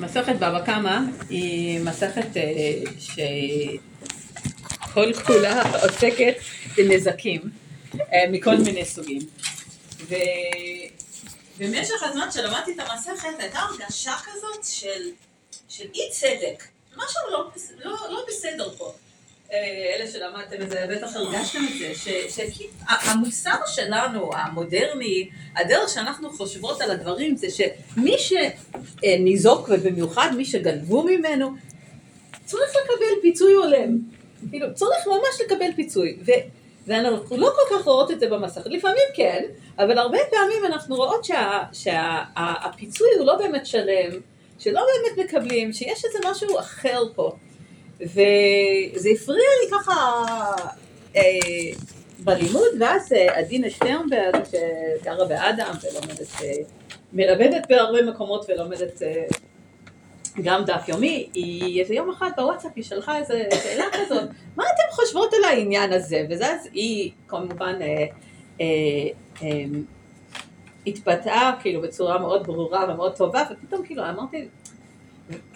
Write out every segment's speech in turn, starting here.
מסכת בבא קמא היא מסכת אה, שכל כולה עוסקת בנזקים אה, מכל מיני סוגים. ובמשך הזמן שלמדתי את המסכת הייתה הרגשה כזאת של, של אי צדק, משהו לא, לא, לא בסדר פה. אה, אלה שלמדתם את זה, בטח הרגשתם את זה, שהמוסר שלנו, המודרני, הדרך שאנחנו חושבות על הדברים זה שמי שניזוק ובמיוחד מי שגנבו ממנו, צריך לקבל פיצוי הולם. כאילו, צריך ממש לקבל פיצוי. ו... ואנחנו לא כל כך רואות את זה במסכת, לפעמים כן, אבל הרבה פעמים אנחנו רואות שהפיצוי שה, הוא לא באמת שלם, שלא באמת מקבלים, שיש איזה משהו אחר פה. וזה הפריע לי ככה אה, בלימוד, ואז אה, עדינה שטרנברג, שגרה באדם ולומדת, אה, מלמדת בהרבה מקומות ולומדת אה, גם דף יומי, היא איזה יום אחד בוואטסאפ היא שלחה איזה שאלה כזאת, מה אתן חושבות על העניין הזה? ואז היא כמובן אה, אה, אה, התבטאה כאילו בצורה מאוד ברורה ומאוד טובה, ופתאום כאילו אמרתי,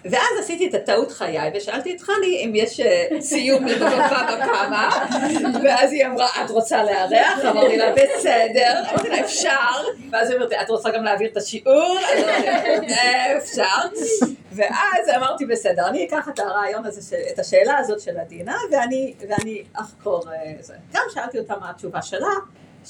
ואז עשיתי את הטעות חיי, ושאלתי את חני אם יש אה, סיום לדבקה בכמה, ואז היא אמרה, את רוצה לארח? אמרתי לה, בסדר, אמרתי לה, אפשר, ואז היא אומרת, את רוצה גם להעביר את השיעור? אפשר. ואז אמרתי, בסדר, אני אקח את הרעיון הזה, את השאלה הזאת של עדינה, ואני אחקור אה, זה. גם שאלתי אותה מה התשובה שלה.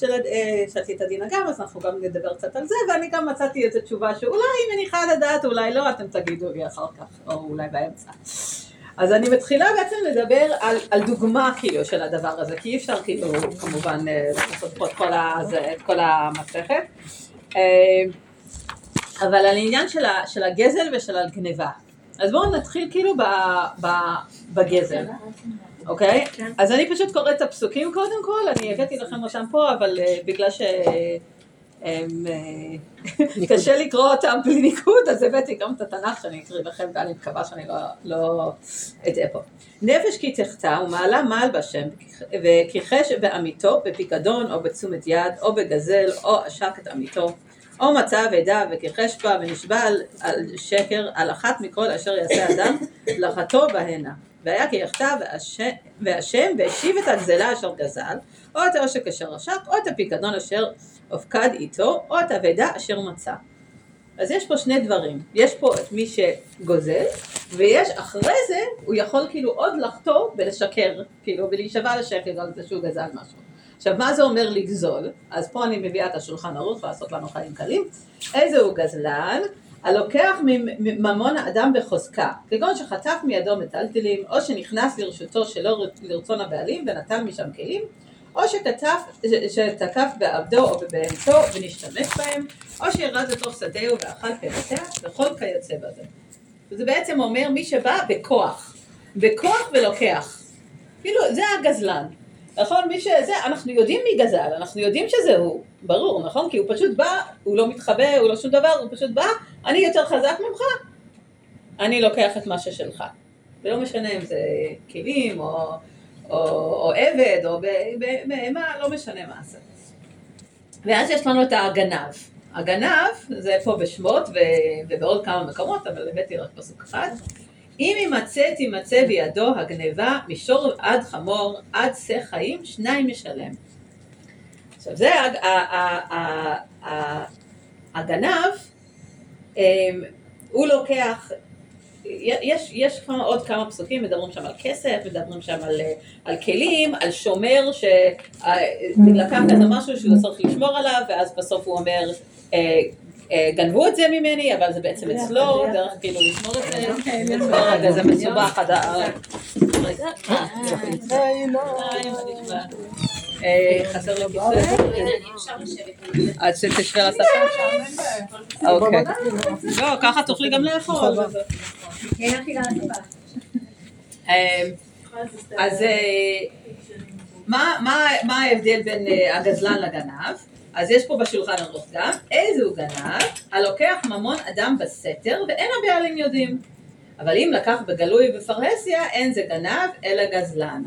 אה, שאלתי את עדינה גם, אז אנחנו גם נדבר קצת על זה, ואני גם מצאתי איזו תשובה שאולי היא מניחה לדעת, אולי לא, אתם תגידו לי אחר כך, או אולי באמצע. אז אני מתחילה בעצם לדבר על, על דוגמה כאילו של הדבר הזה, כי אי אפשר כאילו כמובן אה, לעשות פה את כל, הזה, את כל המסכת. אה, אבל על העניין של, ה, של הגזל ושל הגניבה. אז בואו נתחיל כאילו ב, ב, בגזל. אוקיי? כן. אז אני פשוט קוראת את הפסוקים קודם כל, אני הבאתי לכם אותם פה, אבל uh, בגלל ש... uh, קשה לקרוא אותם בלי ניקוד, אז הבאתי גם את התנ"ך שאני אקריא לכם, ואני מקווה שאני לא, לא אטעה פה. נפש כי תחטא ומעלה מעל בשם, וכיחש בעמיתו, בפיקדון או בתשומת יד, או בגזל, או עשק את עמיתו, או מצא אבדה וכיחש בה ונשבע על, על שקר, על אחת מכל אשר יעשה אדם, לחתו בהנה. והיה כי יחטא והשם והשיב את הגזלה אשר גזל, או את העושק אשר עשק, או את הפיקדון אשר הופקד איתו, או את האבדה אשר מצא. אז יש פה שני דברים, יש פה את מי שגוזל, ויש אחרי זה, הוא יכול כאילו עוד לחטוא ולשקר, כאילו, ולהישבע לשקר על זה שהוא גזל משהו. עכשיו, מה זה אומר לגזול? אז פה אני מביאה את השולחן ערוך לעשות לנו חיים קלים. איזה הוא גזלן? הלוקח מממון האדם בחוזקה, כגון שחטף מידו מטלטלים, או שנכנס לרשותו שלא לרצון הבעלים ונטל משם כלים, או שתקף, שתקף בעבדו או בבהמתו ונשתמש בהם, או שירד לתוך שדהו ואכל פירותיה, וכל כיוצא בזה. וזה בעצם אומר מי שבא בכוח, בכוח ולוקח. כאילו, זה הגזלן. נכון? מי שזה, אנחנו יודעים מי גזל, אנחנו יודעים שזה הוא, ברור, נכון? כי הוא פשוט בא, הוא לא מתחבא, הוא לא שום דבר, הוא פשוט בא, אני יותר חזק ממך, אני לוקח את מה ששלך. ולא משנה אם זה כלים או, או, או עבד או בהמה, לא משנה מה זה. ואז יש לנו את הגנב. הגנב זה פה בשמות ובעוד כמה מקומות, אבל הבאתי רק פסוק אחד. אם ימצא תימצא בידו הגניבה משור עד חמור עד שא חיים שניים משלם. עכשיו זה הגנב, הוא לוקח, יש, יש עוד כמה פסוקים, מדברים שם על כסף, מדברים שם על, על כלים, על שומר שלקח איזה משהו שהוא צריך לשמור עליו, ואז בסוף הוא אומר אה, אה, גנבו את זה ממני, אבל זה בעצם אצלו, דרך כאילו לשמור את זה, זה מסובך עד ה... רגע, חסר לי כיסא? עד שתשבי על השפה? אוקיי. לא, ככה תוכלי גם לאכול. אז מה ההבדל בין הגזלן לגנב? אז יש פה בשולחן ערוך גם, איזה הוא גנב, הלוקח ממון אדם בסתר ואין הבעלים יודעים. אבל אם לקח בגלוי בפרהסיה, אין זה גנב אלא גזלן.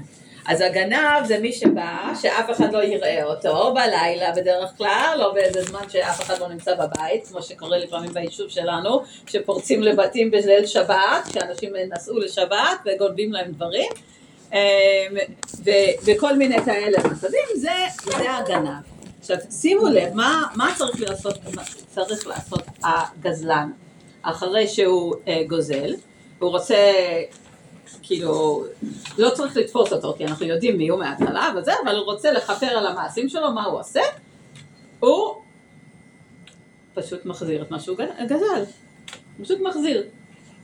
אז הגנב זה מי שבא, שאף אחד לא יראה אותו בלילה בדרך כלל, לא באיזה זמן שאף אחד לא נמצא בבית, כמו שקורה לפעמים ביישוב שלנו, שפורצים לבתים בליל שבת, שאנשים נסעו לשבת וגונבים להם דברים, אמ, וכל מיני כאלה מצבים, זה, זה הגנב. עכשיו שימו לב, מה, מה צריך לעשות, צריך לעשות הגזלן אחרי שהוא אה, גוזל, הוא רוצה כאילו, לא צריך לתפוס אותו, כי אנחנו יודעים מי הוא מההתחלה וזה, אבל הוא רוצה לכפר על המעשים שלו, מה הוא עושה? הוא פשוט מחזיר את מה שהוא גזל. פשוט מחזיר.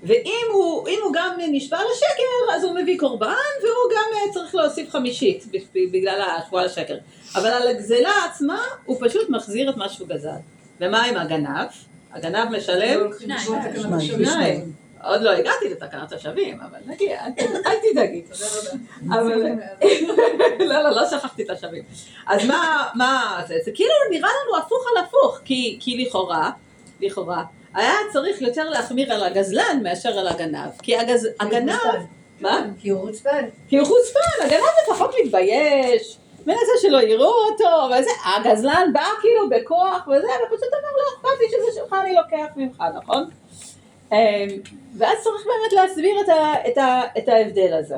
ואם הוא, הוא גם נשבע לשקר, אז הוא מביא קורבן, והוא גם אה, צריך להוסיף חמישית בגלל השבועה לשקר. אבל על הגזלה עצמה, הוא פשוט מחזיר את מה שהוא גזל. ומה עם הגנב? הגנב משלם? שניים. עוד לא הגעתי לתקנת השבים, אבל נגיע, אל תדאגי. אבל... לא, לא, לא שכחתי את השבים. אז מה, מה זה? זה כאילו נראה לנו הפוך על הפוך, כי לכאורה, לכאורה, היה צריך יותר להחמיר על הגזלן מאשר על הגנב. כי הגנב... מה? כי הוא חוצפן. כי הוא חוצפן, הגנב לפחות מתבייש. מנסה שלא יראו אותו, וזה, הגזלן בא כאילו בכוח וזה, ופשוט אומר לא אכפת לי שזה שלך, אני לוקח ממך, נכון? אמ, ואז צריך באמת להסביר את, ה, את, ה, את ההבדל הזה.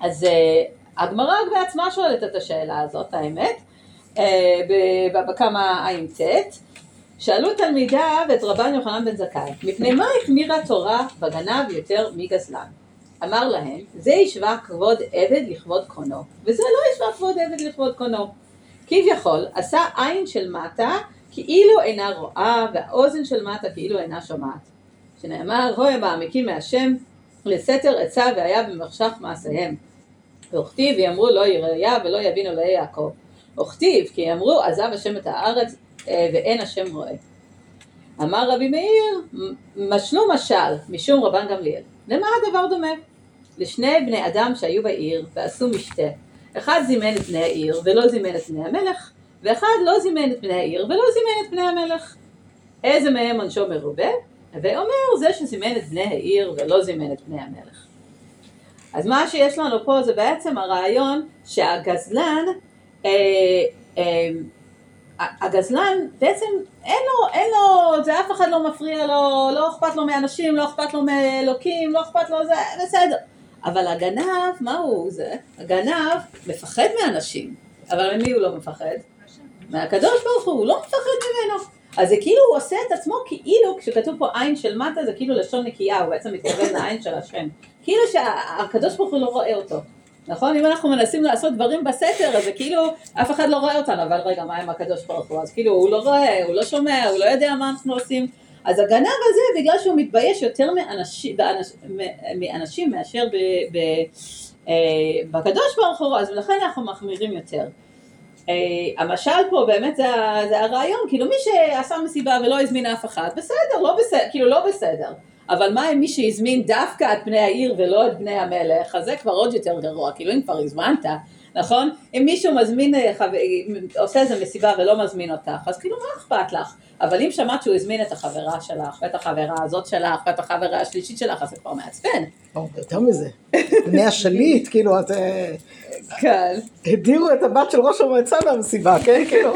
אז אה, הגמרא בעצמה שואלת את השאלה הזאת, האמת, אה, בכמה ע"ט, שאלו תלמידיו את רבן יוחנן בן זכאי, מפני מה החמירה תורה בגנב יותר מגזלן? אמר להם, זה השווה כבוד עבד לכבוד קונו, וזה לא השווה כבוד עבד לכבוד קונו. כביכול, עשה עין של מטה כאילו אינה רואה, והאוזן של מטה כאילו אינה שומעת. שנאמר, הו הם מעמיקים מהשם לסתר עצה והיה במחשך מעשיהם. וכתיב ויאמרו לא יראיה ולא יבין אלוהי יעקב. וכתיב כי יאמרו עזב השם את הארץ אה, ואין השם רואה. אמר רבי מאיר, משלו משל משום רבן גמליאל. למה הדבר דומה? לשני בני אדם שהיו בעיר ועשו משתה. אחד זימן את בני העיר ולא זימן את בני המלך, ואחד לא זימן את בני העיר ולא זימן את בני המלך. איזה מהם עונשו מרובה? הווי אומר זה שזימן את בני העיר ולא זימן את בני המלך. אז מה שיש לנו פה זה בעצם הרעיון שהגזלן, אה, אה, הגזלן בעצם אין לו, אין לו, זה אף אחד לא מפריע לו, לא אכפת לו מאנשים, לא אכפת לו מאלוקים, לא אכפת לו זה, בסדר. אבל הגנב, מה הוא זה? הגנב מפחד מאנשים, אבל ממי הוא לא מפחד? מהקדוש ברוך הוא, הוא לא מפחד ממנו. אז זה כאילו הוא עושה את עצמו כאילו, כשכתוב פה עין של מטה זה כאילו לשון נקייה, הוא בעצם מתכוון לעין של השם. כאילו שהקדוש ברוך הוא לא רואה אותו. נכון? אם אנחנו מנסים לעשות דברים בסתר, אז זה כאילו, אף אחד לא רואה אותנו, אבל רגע, מה עם הקדוש ברוך הוא? אז כאילו, הוא לא רואה, הוא לא שומע, הוא לא יודע מה אנחנו עושים. אז הגנב הזה, בגלל שהוא מתבייש יותר מאנשים, באנש, מאנשים מאשר ב, ב, אה, בקדוש ברוך הוא, אז לכן אנחנו מחמירים יותר. אה, המשל פה באמת זה, זה הרעיון, כאילו מי שעשה מסיבה ולא הזמין אף אחד, בסדר, לא בסדר, כאילו לא בסדר. אבל מה עם מי שהזמין דווקא את בני העיר ולא את בני המלך, אז זה כבר עוד יותר גרוע, כאילו אם כבר הזמנת, נכון? אם מישהו מזמין, אה, עושה איזה מסיבה ולא מזמין אותך, אז כאילו מה אכפת לך? אבל אם שמעת שהוא הזמין את החברה שלך, ואת החברה הזאת שלך, ואת החברה השלישית שלך, אז זה כבר מעצבן. יותר מזה, בני השליט, כאילו, את... אה, כן. הדירו את הבת של ראש המועצה מהמסיבה, כן? כאילו,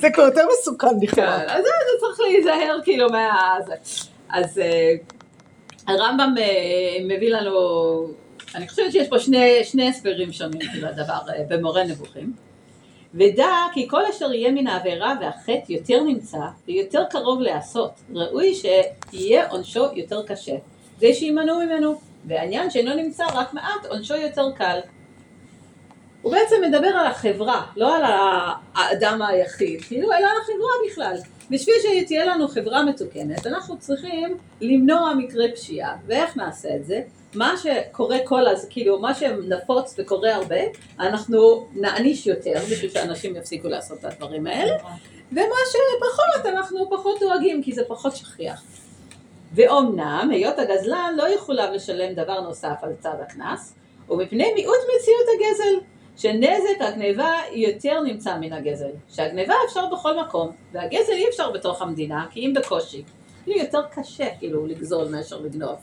זה כבר יותר מסוכן לכאורה. כן, אז זה צריך להיזהר כאילו מה... אז אה, הרמב"ם מביא לנו, אני חושבת שיש פה שני הסברים שונים לדבר במורה נבוכים. ודע כי כל אשר יהיה מן העבירה והחטא יותר נמצא ויותר קרוב להעשות, ראוי שיהיה עונשו יותר קשה, זה שימנעו ממנו, והעניין שאינו נמצא רק מעט, עונשו יותר קל. הוא בעצם מדבר על החברה, לא על האדם היחיד, כאילו, אלא על החברה בכלל. בשביל שתהיה לנו חברה מתוקנת, אנחנו צריכים למנוע מקרי פשיעה, ואיך נעשה את זה? מה שקורה כל אז, כאילו מה שנפוץ וקורה הרבה, אנחנו נעניש יותר בשביל שאנשים יפסיקו לעשות את הדברים האלה, ומה שפחות אנחנו פחות דואגים כי זה פחות שכיח. ואומנם, היות הגזלן לא יחויב לשלם דבר נוסף על צד הקנס, ומפני מיעוט מציאות הגזל, שנזק הגניבה יותר נמצא מן הגזל, שהגניבה אפשר בכל מקום, והגזל אי אפשר בתוך המדינה, כי אם בקושי. יותר קשה כאילו לגזול מאשר לגנוב.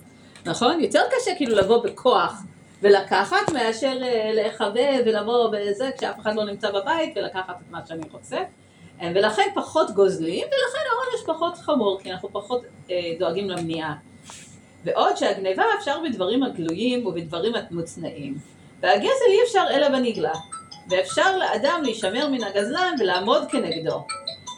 נכון? יותר קשה כאילו לבוא בכוח ולקחת מאשר אה, להיחבא ולבוא בזה כשאף אחד לא נמצא בבית ולקחת את מה שאני רוצה. אה, ולכן פחות גוזלים, ולכן העונש פחות חמור, כי אנחנו פחות אה, דואגים למניעה. ועוד שהגניבה אפשר בדברים הגלויים ובדברים המוצנעים. והגזל אי אפשר אלא בנגלה. ואפשר לאדם להישמר מן הגזלן ולעמוד כנגדו.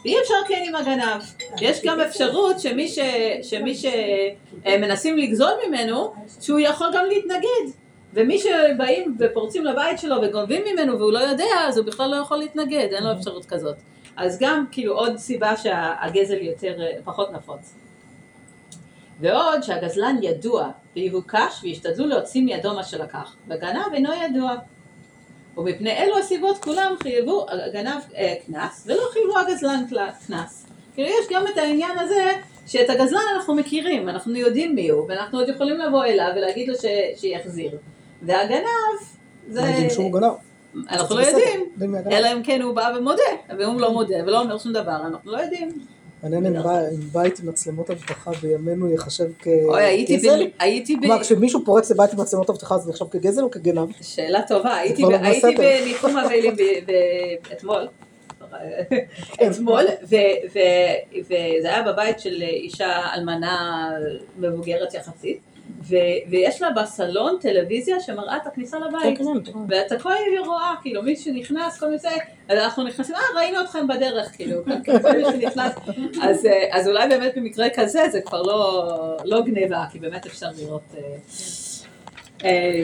ואי אפשר כן עם הגנב. יש גם אפשרות שמי, ש, שמי שמנסים לגזול ממנו, שהוא יכול גם להתנגד. ומי שבאים ופורצים לבית שלו וגונבים ממנו והוא לא יודע, אז הוא בכלל לא יכול להתנגד, אין לו אפשרות כזאת. אז גם כאילו עוד סיבה שהגזל יותר, פחות נפוץ. ועוד שהגזלן ידוע ויבוקש וישתדלו להוציא מידו מה שלקח, וגנב אינו ידוע. ומפני אלו הסיבות כולם חייבו הגנב אה, קנס ולא חייבו הגזלן קנס. כאילו יש גם את העניין הזה שאת הגזלן אנחנו מכירים, אנחנו יודעים מי הוא, ואנחנו עוד יכולים לבוא אליו ולהגיד לו ש... שיחזיר. והגנב זה... לא יודעים שהוא גנב. אנחנו לא יודעים, אלא אם כן הוא בא ומודה, והוא לא מודה ולא אומר שום דבר, אנחנו לא יודעים. מעניין אם בית עם מצלמות אבטחה בימינו ייחשב כגזל? הייתי ב... כלומר, כשמישהו פורץ לבית עם מצלמות אבטחה זה נחשב כגזל או כגנב? שאלה טובה, הייתי לא. בניחום אבלים אתמול. אתמול, ו- ו- וזה היה בבית של אישה אלמנה מבוגרת יחסית, ו- ויש לה בסלון טלוויזיה שמראה את הכניסה לבית. כן, כן, כן. ואתה כל הזמן רואה, כאילו, מי שנכנס, כל מיני זה, אז אנחנו נכנסים, אה, ראינו אתכם בדרך, כאילו, כל מי שנכנס, אז, אה, אז אולי באמת במקרה כזה זה כבר לא, לא גניבה, כי באמת אפשר לראות... אה, אה,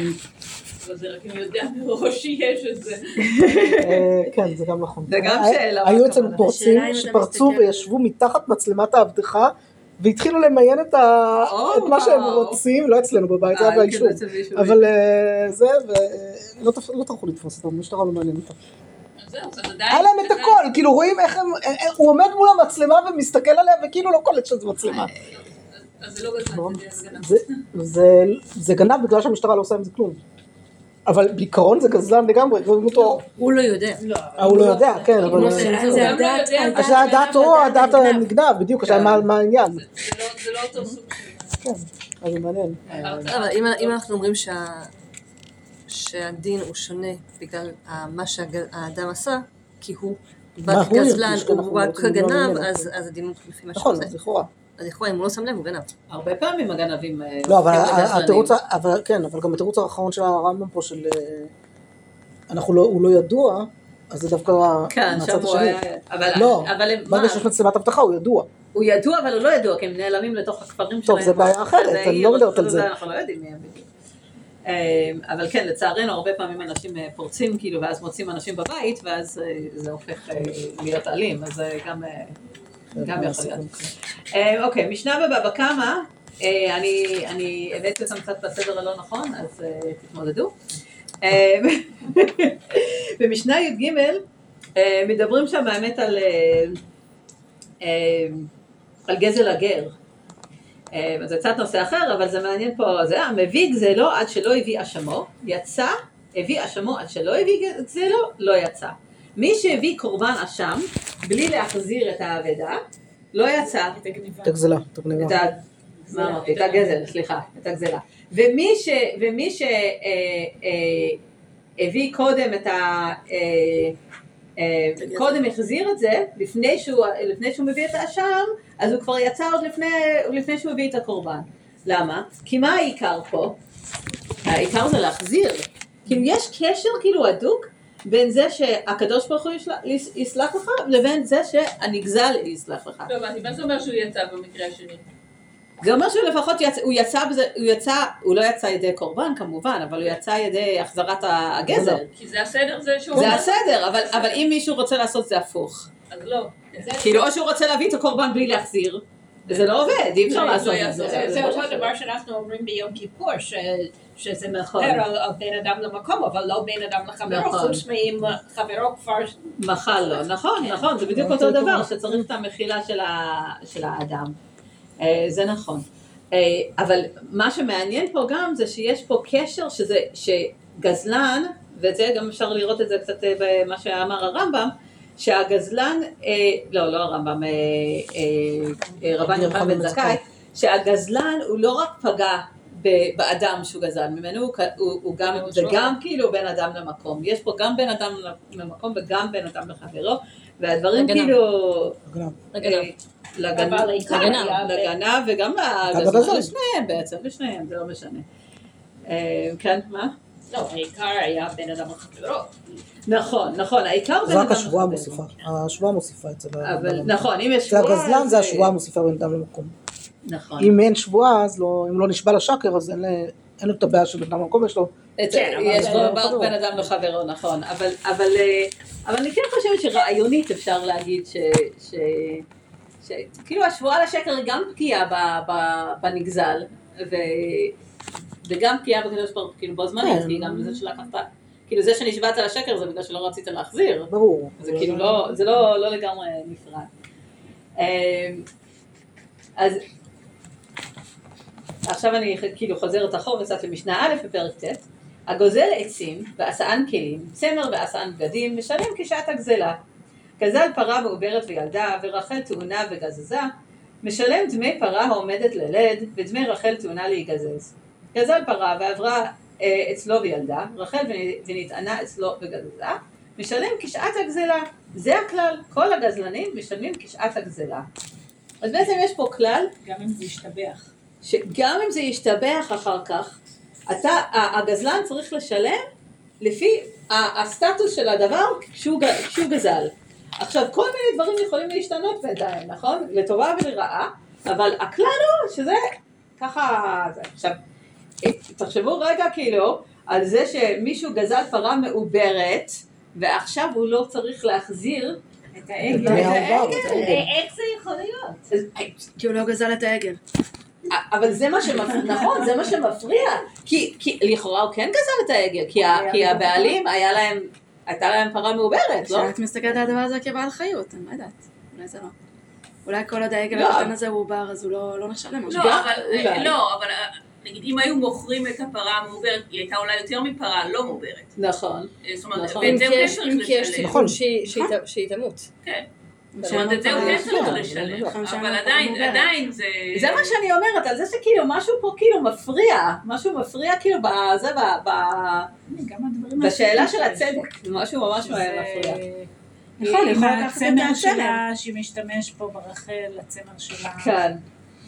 אבל זה רק אם יודע מראש שיש את זה. כן, זה גם נכון. זה גם שאלה, היו אצלנו? פורצים שפרצו וישבו מתחת מצלמת האבטחה והתחילו למיין את ה- או, את מה שהם וואו. רוצים, לא אצלנו בבית, זה אה, היה ביישוב. אצל מישהו. אבל אה, זה, ולא תפ- לא טרחו לתפוס אותם, המשטרה לא מעניין אותם. היה להם את הכל, כאילו רואים איך הם, אה, אה, הוא עומד מול המצלמה ומסתכל עליה וכאילו לא קולט שזה מצלמה. אז זה לא גזל, זה גנב. זה- זה- זה גנב בגלל שהמשטרה לא עושה עם זה כלום. אבל בעיקרון זה גזלן לגמרי, הוא לא יודע. אה, הוא לא יודע, כן, אבל... זה לא או הדעת הדעת הנגנב. בדיוק, השאלה מה- העניין. זה לא- זה לא אותו סוג של... כן, אז זה מעניין. אבל אם, אם אנחנו אומרים שה, שהדין הוא שונה בגלל ה- מה שהאדם עשה, כי הוא בא מה הוא למנוע כגנב, ממנו. אז, אז הדין הוא לפי מה נכון, שזה. אז לכאורה. אז לכאורה אם הוא לא שם לב הוא גנב. הרבה פעמים הגנבים... אה, לא, אבל. התירוץ, אבל כן, אבל גם התירוץ האחרון של הרמב"ם פה של אה, אנחנו לא, הוא לא ידוע, אז זה דווקא כן, מהצד שם הוא השני. היה... אבל... לא, אבל מה? ברגע שיש מצלמת אבטחה הוא ידוע. הוא ידוע אבל הוא לא ידוע, כי הם נעלמים לתוך הכפרים טוב, שלהם. זה בעיה אחרת, אני לא מדברת על זה. אנחנו לא יודעים מי הם בדיוק. אה, אבל כן, לצערנו הרבה פעמים אנשים אה, פורצים כאילו, ואז מוצאים אנשים בבית, ואז זה הופך להיות אלים, אז גם... אה, גם יכול להיות. אה, אוקיי, משנה בבבא קמא, אה, אני, הבאתי אותם קצת בסדר הלא נכון, אז אה, תתמודדו. אה, במשנה י"ג אה, מדברים שם האמת על, אה, אה, על גזל הגר. אה, זה קצת נושא אחר, אבל זה מעניין פה, זה המביא גזלו עד שלא הביא אשמו, יצא, הביא אשמו עד שלא הביא גזלו, לא יצא. מי שהביא קורבן אשם, בלי להחזיר את האבדה, לא יצא. את הגניבה. את הגזלה, את הגניבה. מה אמרתי? את הגזל, סליחה, את הגזלה. ומי ש... ומי ש... אה, אה, הביא קודם את ה... אה, קודם החזיר את זה, לפני שהוא, לפני שהוא מביא את האשם, אז הוא כבר יצא עוד לפני, לפני שהוא הביא את הקורבן. למה? כי מה העיקר פה? העיקר זה להחזיר. כאילו יש קשר כאילו הדוק בין זה שהקדוש ברוך הוא יסלח לך לבין זה שהנגזל יסלח לך. לא הבנתי, מה זה אומר שהוא יצא במקרה השני? זה אומר שהוא לפחות יצא, הוא יצא בזה, הוא יצא, הוא לא יצא ידי קורבן כמובן, אבל הוא יצא ידי החזרת הגזל. כי זה הסדר זה שהוא... זה הסדר, אבל, אבל אם מישהו רוצה לעשות זה הפוך. אז לא. כאילו או שהוא רוצה להביא את הקורבן בלי להחזיר, זה לא עובד, אי אפשר לא, לעשות לא את. זה. זה אותו דבר שאנחנו אומרים ביום כיפור, ש- שזה נכון. על על בן אדם למקום, אבל לא בן אדם לחברו, נכון. חוץ מאם חברו כבר... מחל לו, נכון, נכון, זה בדיוק אותו דבר, שצריך את המחילה של ה- של האדם. אה, זה נכון. אה, אבל מה שמעניין פה גם זה שיש פה קשר שזה, שגזלן, ואת זה גם אפשר לראות את זה קצת אה, במה שאמר הרמב"ם, שהגזלן, אה, לא, לא הרמב"ם, אה, אה, אה, רבן יוחנן בן זכאי, שהגזלן הוא לא רק פגע באדם שהוא גזל ממנו, הוא, הוא, הוא גם, לא, זה לא. גם כאילו בין אדם למקום, יש פה גם בין אדם למקום וגם בין אדם לחברו, והדברים לגנב. כאילו. לגנב. אה, לגנב, אבל לגנב. וגם לגזל. לשניהם בעצם, לשניהם, זה לא משנה. אה, כן, מה? לא, העיקר היה בן אדם לחברו. נכון, נכון, העיקר בין זה רק אדם השבועה לחברו. מוסיפה. השבועה מוסיפה אצל אבל האדם. נכון, אם יש אצל שבועה, הגזלן זה השבועה מוסיפה בין אדם למקום. נכון. אם אין שבועה, אז לא, אם לא נשבע לשקר, אז אין אין לו את הבעיה של בן אדם למקום, יש לו... כן, אבל יש בו לא. בין אדם לחברו, נכון, אבל, אבל, אה, אבל אני כן חושבת שרעיונית אפשר להגיד ש... ש... ש... כאילו השבועה לשקר היא גם פגיעה ב, ב, בנגזל, ו... וגם פגיעה בקדוש ברוך הוא, כאילו בו זמנית, כן. כי גם זה שלקחת, כאילו זה שנשבעת לשקר זה בגלל שלא רצית להחזיר, ברור. זה כאילו לא, זה לא, לא לגמרי נפרד. אמ, אז עכשיו אני כאילו חוזרת אחורה קצת למשנה א' בפרק ט', הגוזל עצים ועשאן כלים, צמר ועשאן בגדים, משלם כשעת הגזלה. גזל פרה מעוברת וילדה, ורחל תאונה וגזזה, משלם דמי פרה העומדת ללד, ודמי רחל תאונה להיגזז. גזל פרה ועברה אה, אצלו וילדה, רחל ונ- ונטענה אצלו וגזזה, משלם כשעת הגזלה. זה הכלל, כל הגזלנים משלמים כשעת הגזלה. אז בעצם יש פה כלל גם אם זה השתבח. שגם אם זה ישתבח אחר כך, אתה, הגזלן צריך לשלם לפי ה- הסטטוס של הדבר כשהוא, ג- כשהוא גזל. עכשיו, כל מיני דברים יכולים להשתנות בינתיים, נכון? לטובה ולרעה, אבל הכלל הוא שזה ככה... זה. עכשיו, תחשבו רגע כאילו על זה שמישהו גזל פרה מעוברת, ועכשיו הוא לא צריך להחזיר את העגל. את העגל. איך זה יכול להיות? כי הוא לא גזל את העגל. אבל זה מה שמפריע, נכון, זה מה שמפריע. כי, כי לכאורה הוא כן גזל את העגל, כי, ה, כי הבעלים היה להם, הייתה להם פרה מעוברת, לא? כשאת מסתכלת על הדבר הזה כבעל חיות, אני לא יודעת, אולי זה לא. אולי כל עוד העגל לא. הקטן הזה הוא עובר, אז הוא לא לא נחשב למשהו. לא, אבל. לא, אבל אה, נגיד אם היו מוכרים את הפרה המעוברת, היא הייתה אולי יותר מפרה לא מעוברת. נכון. אה, זאת אומרת, נכון. ואת אם זה כי הוא יש- צריך לשלם. נכון. שהיא תמות. כן. זאת אומרת, את זה הוא כן צריך כן, לשלם. נכון, שאין אבל עדיין. עדיין זה... זה מה שאני אומרת, על זה שכאילו משהו פה כאילו מפריע, משהו מפריע כאילו בזה, בשאלה של הצדק, משהו ממש מפריע. נכון, היא יכולה לקחת את הצמר שהיא משתמש פה ברחל, הצמר שלה. כן.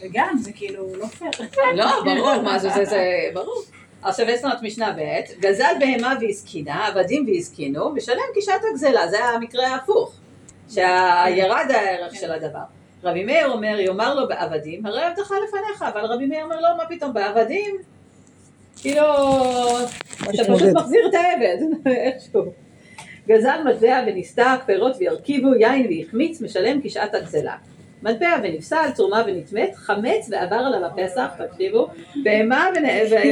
וגם, זה כאילו לא פייר. לא, ברור, מה זה, זה, זה, ברור. עכשיו יש לנו את משנה ב', גזל בהמה והזקינה, עבדים והזקינו, משלם כשעת הגזלה, זה המקרה ההפוך, שירד הערך של הדבר. רבי מאיר אומר, יאמר לו בעבדים, הרי עבדך לפניך, אבל רבי מאיר אומר, לא, מה פתאום, בעבדים? כאילו, אתה פשוט. מחזיר את העבד, איכשהו. גזל מטבע ונסתק, פירות וירכיבו, יין והחמיץ, משלם כשעת הגזלה. מטבע ונפסל, צורמה ונטמאת, חמץ ועבר עליו הפסח, תקשיבו, בהמה ונעברה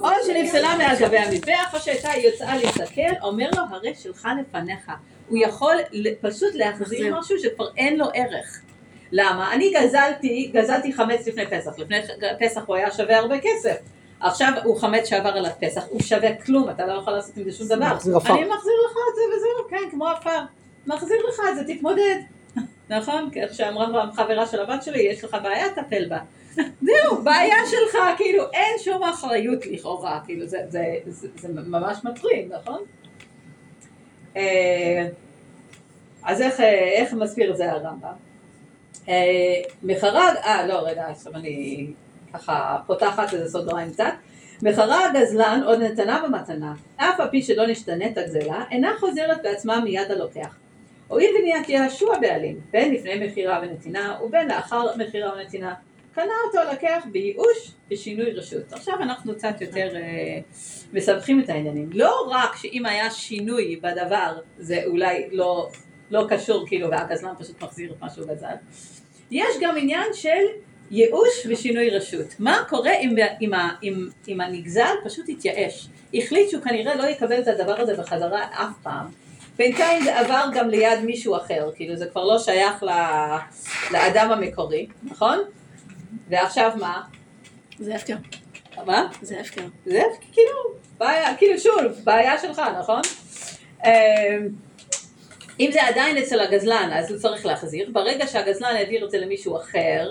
או שנפסלה מעל גבי המזבח, או שהייתה יוצאה להסתכל, אומר לו, הרי שלך לפניך. הוא יכול פשוט להחזיר להחזיר. משהו שכבר אין לו ערך. למה? אני גזלתי, גזלתי חמץ לפני פסח, לפני פסח הוא היה שווה הרבה כסף. עכשיו הוא חמץ שעבר עליו פסח, הוא שווה כלום, אתה לא יכול לעשות עם זה שום דבר. מחזיר עפר. אני מחזיר לך את זה וזהו, כן, כמו עפר. מחזיר לך את זה, תתמודד. נכון? כי איך שאמרה חברה של הבת שלי, יש לך בעיה, טפל בה. זהו, בעיה שלך, כאילו, אין שום אחריות לכאורה, כאילו, זה, זה, זה, זה ממש מטריד, נכון? אה, אז איך, אה, איך מסביר את זה הרמב"ם? אה, מחרג, אה, לא, רגע, עכשיו אני ככה פותחת איזה סוגריים קצת. מחרה הגזלן עוד נתנה במתנה, אף על פי שלא נשתנית הגזלה, אינה חוזרת בעצמה מיד הלוקח. הואיל ונהיית יהושע בעלים, בין לפני מכירה ונתינה ובין לאחר מכירה ונתינה, קנה אותו לקח בייאוש ושינוי רשות. עכשיו אנחנו קצת יותר אה, מסבכים את העניינים. לא רק שאם היה שינוי בדבר, זה אולי לא, לא קשור כאילו, והגזלן פשוט מחזיר את מה שהוא. יש גם עניין של ייאוש ושינוי רשות. מה קורה אם, אם, אם, אם הנגזל פשוט התייאש? החליט שהוא כנראה לא יקבל את הדבר הזה בחזרה אף פעם. בינתיים זה עבר גם ליד מישהו אחר, כאילו זה כבר לא שייך ל, לאדם המקורי, נכון? ועכשיו מה? זה הפקר, מה? זה הפקר. זה כאילו, בעיה, כאילו שוב, בעיה שלך, נכון? אמ, אם זה עדיין אצל הגזלן, אז הוא צריך להחזיר. ברגע שהגזלן העביר את זה למישהו אחר,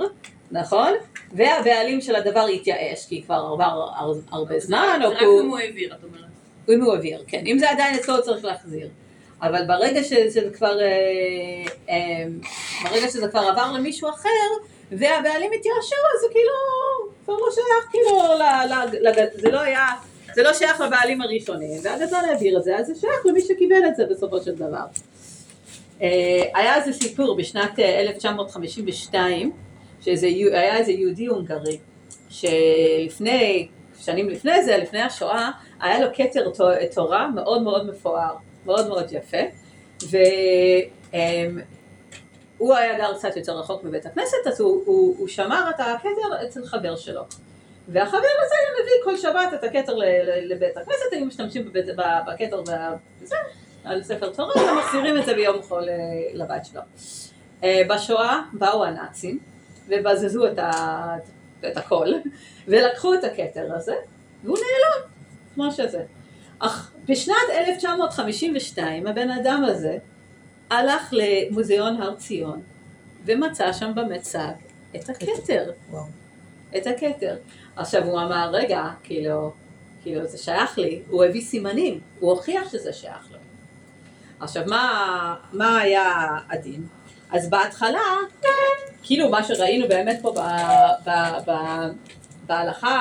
נכון? והבעלים של הדבר התייאש, כי כבר עבר הר- הרבה זמן, או רק כי הוא... אם הוא העביר, את אומרת. אם הוא העביר, כן. אם זה עדיין אצלו צריך להחזיר. אבל ברגע שזה כבר, אה, אה, ברגע שזה כבר עבר למישהו אחר, והבעלים התייאשו, זה כאילו, כבר לא שייך כאילו, זה לא היה, זה לא שייך לבעלים הראשונים, והגזל העביר את זה, אז זה שייך למי שקיבל את זה בסופו של דבר. אה, היה איזה סיפור בשנת אה, 1952, שהיה איזה יהודי הונגרי, שלפני, שנים לפני זה, לפני השואה, היה לו כתר תו- תורה מאוד מאוד מפואר, מאוד מאוד יפה, והוא היה גר קצת יותר רחוק מבית הכנסת, אז הוא, הוא, הוא שמר את הכתר אצל חבר שלו. והחבר הזה היה מביא כל שבת את הכתר לבית הכנסת, היו משתמשים בכתר וזה, על ספר תורה, ומחזירים את זה ביום חול אה, לבית שלו. אה, בשואה באו הנאצים ובזזו את, ה, את הכל, ולקחו את הכתר הזה, והוא נעלם, כמו שזה. אך בשנת 1952 הבן אדם הזה הלך למוזיאון הר ציון ומצא שם במצג את הכתר, וואו. את הכתר. עכשיו הוא אמר, רגע, כאילו, כאילו זה שייך לי, הוא הביא סימנים, הוא הוכיח שזה שייך לו. עכשיו מה, מה היה הדין? אז בהתחלה, כאילו מה שראינו באמת פה ב, ב, ב, בהלכה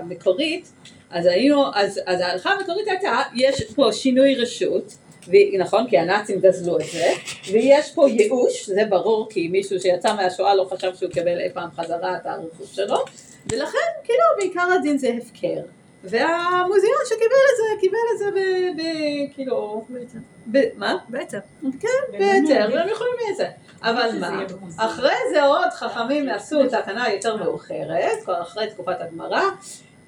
המקורית, אז היינו, אז, אז ההלכה המקורית הייתה, יש פה שינוי רשות, נכון, כי הנאצים גזלו את זה, ויש פה ייאוש, זה ברור, כי מישהו שיצא מהשואה לא חשב שהוא יקבל אי פעם חזרה את הרכוש שלו, ולכן, כאילו, בעיקר הדין זה הפקר. והמוזיאון שקיבל את זה, קיבל את זה ב... ב כאילו... ב, מה? בעצם. כן, בהיתר, והם יכולים את זה. אבל מה, אחרי זה עוד חכמים עשו תקנה יותר מאוחרת, כבר אחרי תקופת הגמרא,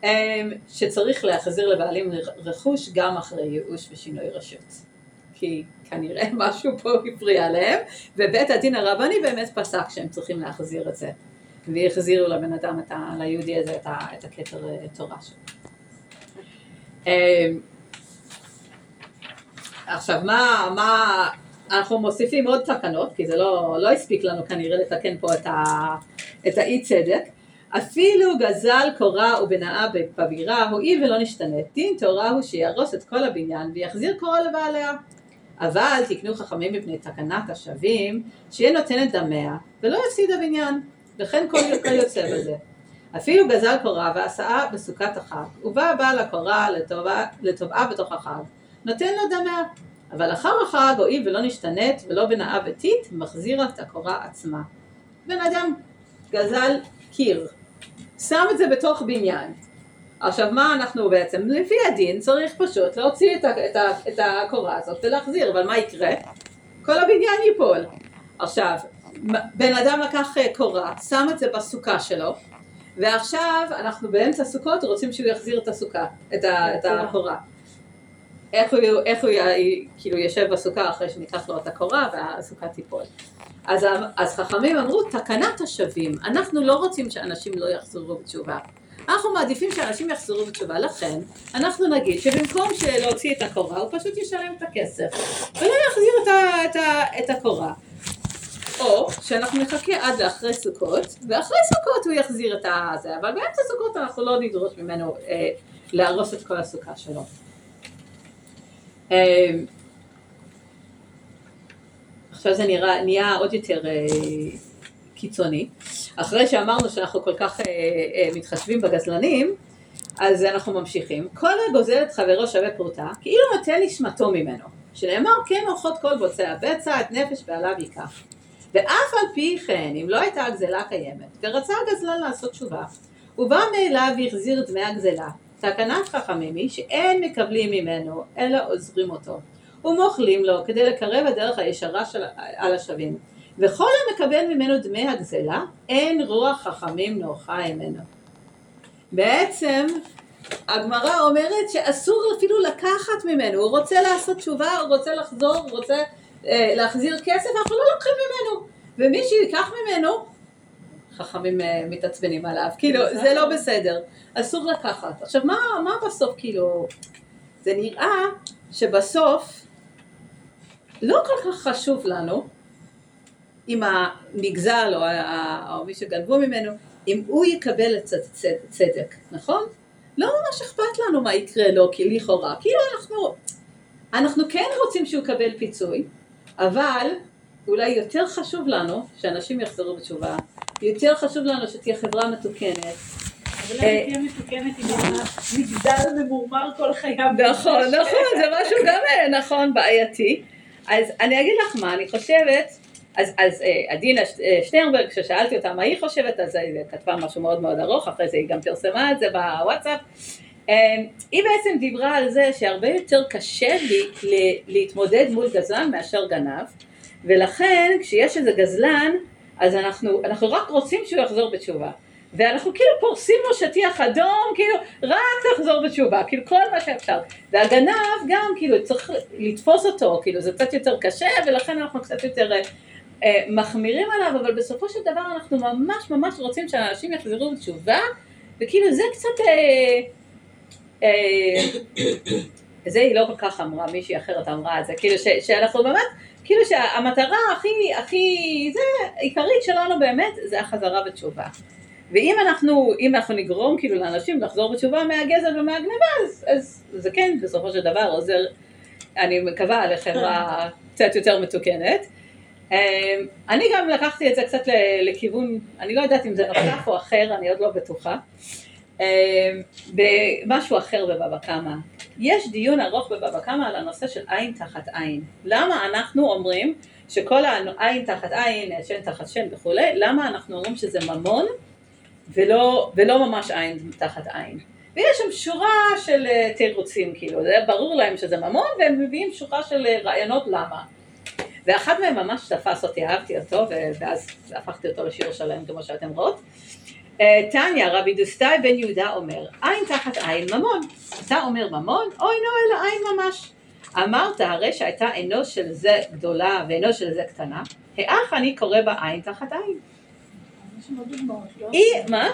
אמ, שצריך להחזיר לבעלים רכוש גם אחרי ייאוש ושינוי רשות. כי כנראה משהו פה הפריע להם, ובית הדין הרבני באמת פסק שהם צריכים להחזיר את זה. והחזירו לבן אדם, את ה, ליהודי הזה, את, ה, את הכתר אה, תורה שלו. אמ, עכשיו, מה, מה, אנחנו מוסיפים עוד תקנות, כי זה לא, לא הספיק לנו כנראה לתקן פה את, ה, את האי צדק. אפילו גזל קורה ובנאה בבירה, הואיל ולא נשתנה, דין תורה הוא שיהרוס את כל הבניין ויחזיר קורה לבעליה. אבל תקנו חכמים מפני תקנת השבים, שיהיה נותן את דמיה, ולא יפסיד הבניין, וכן כל יוצא בזה. אפילו גזל קורה ועשאה בסוכת החג, ובא בעל הקורה לטובעה בתוך החג, נותן לו דמיה. אבל אחר החג, הואיל ולא נשתנית ולא בנאה ביתית, מחזיר את הקורה עצמה. בן אדם גזל קיר, שם את זה בתוך בניין. עכשיו מה אנחנו בעצם, לפי הדין צריך פשוט להוציא את, ה, את, ה, את הקורה הזאת ולהחזיר, אבל מה יקרה? כל הבניין ייפול. עכשיו, בן אדם לקח אה, קורה, שם את זה בסוכה שלו, ועכשיו אנחנו באמצע סוכות רוצים שהוא יחזיר את הסוכה, את, ה, את הקורה. איך הוא, איך הוא י- כאילו יושב בסוכה אחרי שניקח לו את הקורה והסוכה תיפול. אז, אז חכמים אמרו תקנת השבים, אנחנו לא רוצים שאנשים לא יחזרו בתשובה. אנחנו מעדיפים שאנשים יחזרו בתשובה, לכן אנחנו נגיד שבמקום להוציא את הקורה הוא פשוט ישלם את הכסף ולא יחזיר את, ה, את, ה, את הקורה. או שאנחנו נחכה עד לאחרי סוכות, ואחרי סוכות הוא יחזיר את הזה, אבל באמצע סוכות אנחנו לא נדרוש ממנו אה, להרוס את כל הסוכה שלו. אה, עכשיו זה נראה, נהיה עוד יותר אה, קיצוני. אחרי שאמרנו שאנחנו כל כך אה, אה, מתחשבים בגזלנים, אז אנחנו ממשיכים. כל הגוזל את חברו שווה פרוטה, כאילו נותן נשמתו ממנו. שנאמר כן אורחות כל בוצע בצע את נפש בעליו ייקח. ואף על פי כן, אם לא הייתה הגזלה קיימת, ורצה הגזלן לעשות תשובה, הוא בא מאליו והחזיר דמי הגזלה. תקנת חכמים היא שאין מקבלים ממנו, אלא עוזרים אותו. ומוכלים לו כדי לקרב הדרך הישרה של, על השבים. וכל המקבל ממנו דמי הגזלה, אין רוח חכמים נוחה ממנו. בעצם הגמרא אומרת שאסור אפילו לקחת ממנו, הוא רוצה לעשות תשובה, הוא רוצה לחזור, הוא רוצה אה, להחזיר כסף, אנחנו לא לוקחים ממנו. ומי שייקח ממנו, חכמים אה, מתעצבנים עליו, כאילו זה לא בסדר, אסור לקחת. עכשיו מה, מה בסוף כאילו, זה נראה שבסוף לא כל כך חשוב לנו אם הנגזל או, או מי שגנבו ממנו, אם הוא יקבל את צד- צד- צדק, נכון? לא ממש אכפת לנו מה יקרה לו, כי לכאורה, כאילו אנחנו, אנחנו כן רוצים שהוא יקבל פיצוי, אבל אולי יותר חשוב לנו שאנשים יחזרו בתשובה, יותר חשוב לנו שתהיה חברה מתוקנת, אבל אני תהיה מתוקנת עם המגדל ממורמר כל חייו. נכון, נכון, זה משהו גם אה, נכון בעייתי. אז אני אגיד לך מה, אני חושבת, אז, אז אה, עדינה אה, שטרנברג, כששאלתי אותה מה היא חושבת, אז היא כתבה משהו מאוד מאוד ארוך, אחרי זה היא גם פרסמה את זה בוואטסאפ. אה, היא בעצם דיברה על זה שהרבה יותר קשה לי להתמודד מול גזלן מאשר גנב, ולכן כשיש איזה גזלן, אז אנחנו, אנחנו רק רוצים שהוא יחזור בתשובה. ואנחנו כאילו פורסים לו שטיח אדום, כאילו, רק תחזור בתשובה, כאילו כל מה שאפשר. והגנב גם, כאילו, צריך לתפוס אותו, כאילו, זה קצת יותר קשה, ולכן אנחנו קצת יותר אה, מחמירים עליו, אבל בסופו של דבר אנחנו ממש ממש רוצים שאנשים יחזרו בתשובה, וכאילו זה קצת... אה, אה, זה היא לא כל כך אמרה, מישהי אחרת אמרה את זה, כאילו ש, שאנחנו באמת, כאילו שהמטרה הכי, הכי, זה, עיקרית שלנו באמת, זה החזרה בתשובה. ואם אנחנו, אם אנחנו נגרום כאילו לאנשים לחזור בתשובה מהגזל ומהגניבה, אז, אז זה כן בסופו של דבר עוזר, אני מקווה, לחברה קצת יותר מתוקנת. אמ, אני גם לקחתי את זה קצת לכיוון, אני לא יודעת אם זה נוסף או אחר, אני עוד לא בטוחה. אמ, במשהו אחר בבבא קמא. יש דיון ארוך בבבא קמא על הנושא של עין תחת עין. למה אנחנו אומרים שכל העין תחת עין, שן תחת שן וכולי, למה אנחנו אומרים שזה ממון ולא, ולא ממש עין תחת עין. ויש שם שורה של אה, תירוצים, כאילו, זה ברור להם שזה ממון, והם מביאים שורה של אה, רעיונות למה. ואחד מהם ממש תפס אותי, אהבתי אותו, ואז הפכתי אותו לשיר שלם, כמו שאתם רואות. אה, טניה, רבי דוסטאי בן יהודה אומר, עין תחת עין ממון. אתה אומר ממון? אוי נו, אלא עין ממש. אמרת הרי שהייתה אנוש של זה גדולה ואנוש של זה קטנה, האח אני קורא בה עין תחת עין. היא, מה?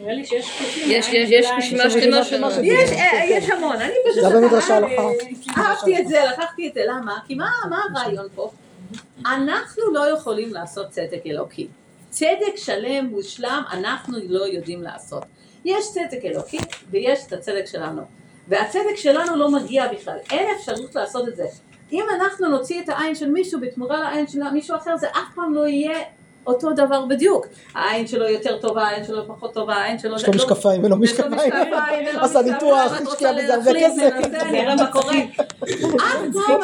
נראה לי שיש. יש- יש- יש יש שלמה רשימה של... יש, אה, יש המון, אני פשוט... אה. אהבתי את זה, לקחתי את זה, למה? כי מה הרעיון פה? אנחנו לא יכולים לעשות צדק אלוקי. צדק שלם, מושלם, אנחנו לא יודעים לעשות. יש צדק אלוקי ויש את הצדק שלנו. והצדק שלנו לא מגיע בכלל, אין אפשרות לעשות את זה. אם אנחנו נוציא את העין של מישהו בתמורה לעין של מישהו אחר, זה אף פעם לא יהיה אותו דבר בדיוק. העין שלו יותר טובה, העין שלו פחות טובה, העין שלו... יש לו לא- משקפיים ולא לו משקפיים. עשה ניתוח, השקיע בזה הרבה כסף. ננסה, נראה מה קורה. אף פעם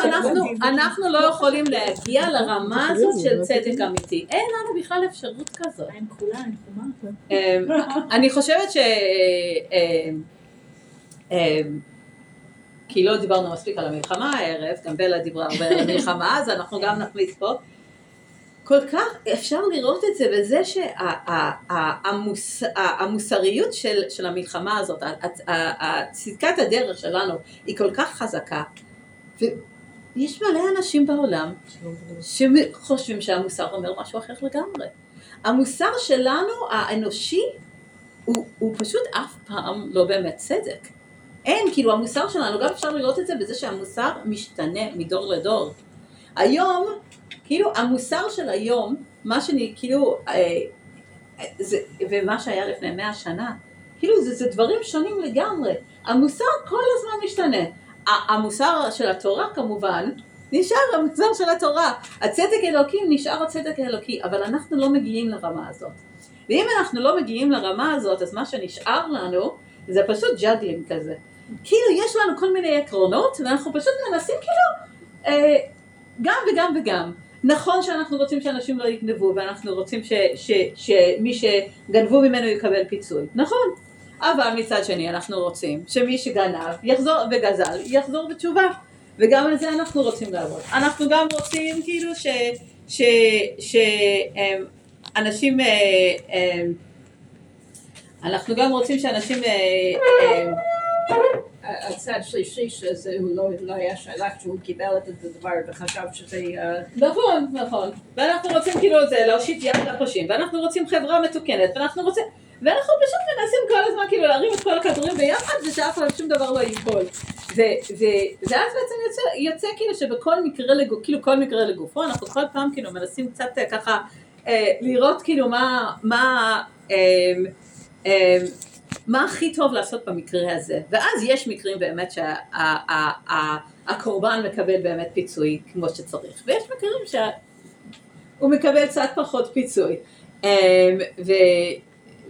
אנחנו, לא יכולים להגיע לרמה הזאת של צדק אמיתי. אין לנו בכלל אפשרות כזאת. עין כחולה, עין חומה. אמ, אני חושבת ש... אמ, אמ, כי לא דיברנו מספיק על המלחמה הערב, גם בלה דיברה הרבה על המלחמה, אז אנחנו גם נכניס פה. כל כך אפשר לראות את זה בזה שהמוסריות של, של המלחמה הזאת, צדקת הדרך שלנו היא כל כך חזקה. ויש מלא אנשים בעולם שחושבים שהמוסר אומר משהו אחר לגמרי. המוסר שלנו, האנושי, הוא, הוא פשוט אף פעם לא באמת צדק. אין, כאילו המוסר שלנו, גם אפשר לראות את זה בזה שהמוסר משתנה מדור לדור. היום, כאילו המוסר של היום, מה שאני, כאילו, אה, זה, ומה שהיה לפני מאה שנה, כאילו זה, זה דברים שונים לגמרי. המוסר כל הזמן משתנה. המוסר של התורה כמובן, נשאר המוסר של התורה. הצדק האלוקי נשאר הצדק האלוקי, אבל אנחנו לא מגיעים לרמה הזאת. ואם אנחנו לא מגיעים לרמה הזאת, אז מה שנשאר לנו זה פשוט juggling כזה. כאילו יש לנו כל מיני עקרונות, ואנחנו פשוט מנסים כאילו אה, גם וגם וגם. נכון שאנחנו רוצים שאנשים לא יגנבו, ואנחנו רוצים ש, ש, שמי שגנבו ממנו יקבל פיצוי, נכון. אבל מצד שני אנחנו רוצים שמי שגנב יחזור וגזל יחזור בתשובה. וגם על זה אנחנו רוצים לעבוד. אנחנו גם רוצים כאילו ש... ש... ש... אמ, אנשים... אה, אמ, אנחנו גם רוצים שאנשים... אה, אמ, הצד שלישי שזה הוא לא, לא היה שלח שהוא קיבל את הדבר וחשב שזה אה, נכון, נכון. ואנחנו רוצים כאילו זה להושיט יד לפושעים, ואנחנו רוצים חברה מתוקנת, ואנחנו רוצים... ואנחנו פשוט מנסים כל הזמן כאילו להרים את כל הכדורים ביחד ושאף אחד שום דבר לא ייפול. ואז בעצם יוצא, יוצא כאילו שבכל מקרה לגופו, כאילו כל מקרה לגופו, אנחנו כל פעם כאילו מנסים קצת אה, ככה אה, לראות כאילו מה, מה, אה, אה, מה הכי טוב לעשות במקרה הזה. ואז יש מקרים באמת שהקורבן מקבל באמת פיצוי כמו שצריך, ויש מקרים שהוא מקבל קצת פחות פיצוי. אה, ו-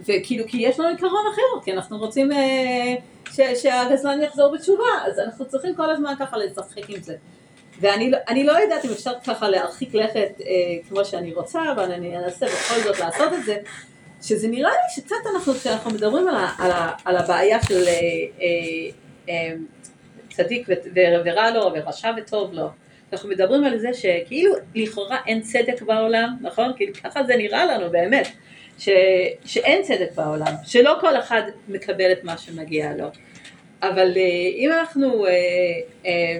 וכאילו כי יש לנו עיקרון אחר, כי אנחנו רוצים אה, שהגזלן יחזור בתשובה, אז אנחנו צריכים כל הזמן ככה לשחק עם זה. ואני לא, לא יודעת אם אפשר ככה להרחיק לכת אה, כמו שאני רוצה, אבל אני אנסה בכל זאת לעשות את זה, שזה נראה לי שקצת אנחנו, כשאנחנו מדברים על, ה, על, ה, על הבעיה של אה, אה, אה, צדיק ורע לו ורשע וטוב לו, אנחנו מדברים על זה שכאילו לכאורה אין צדק בעולם, נכון? כאילו ככה זה נראה לנו באמת. ש, שאין צדק בעולם, שלא כל אחד מקבל את מה שמגיע לו. אבל אה, אם אנחנו, אה, אה,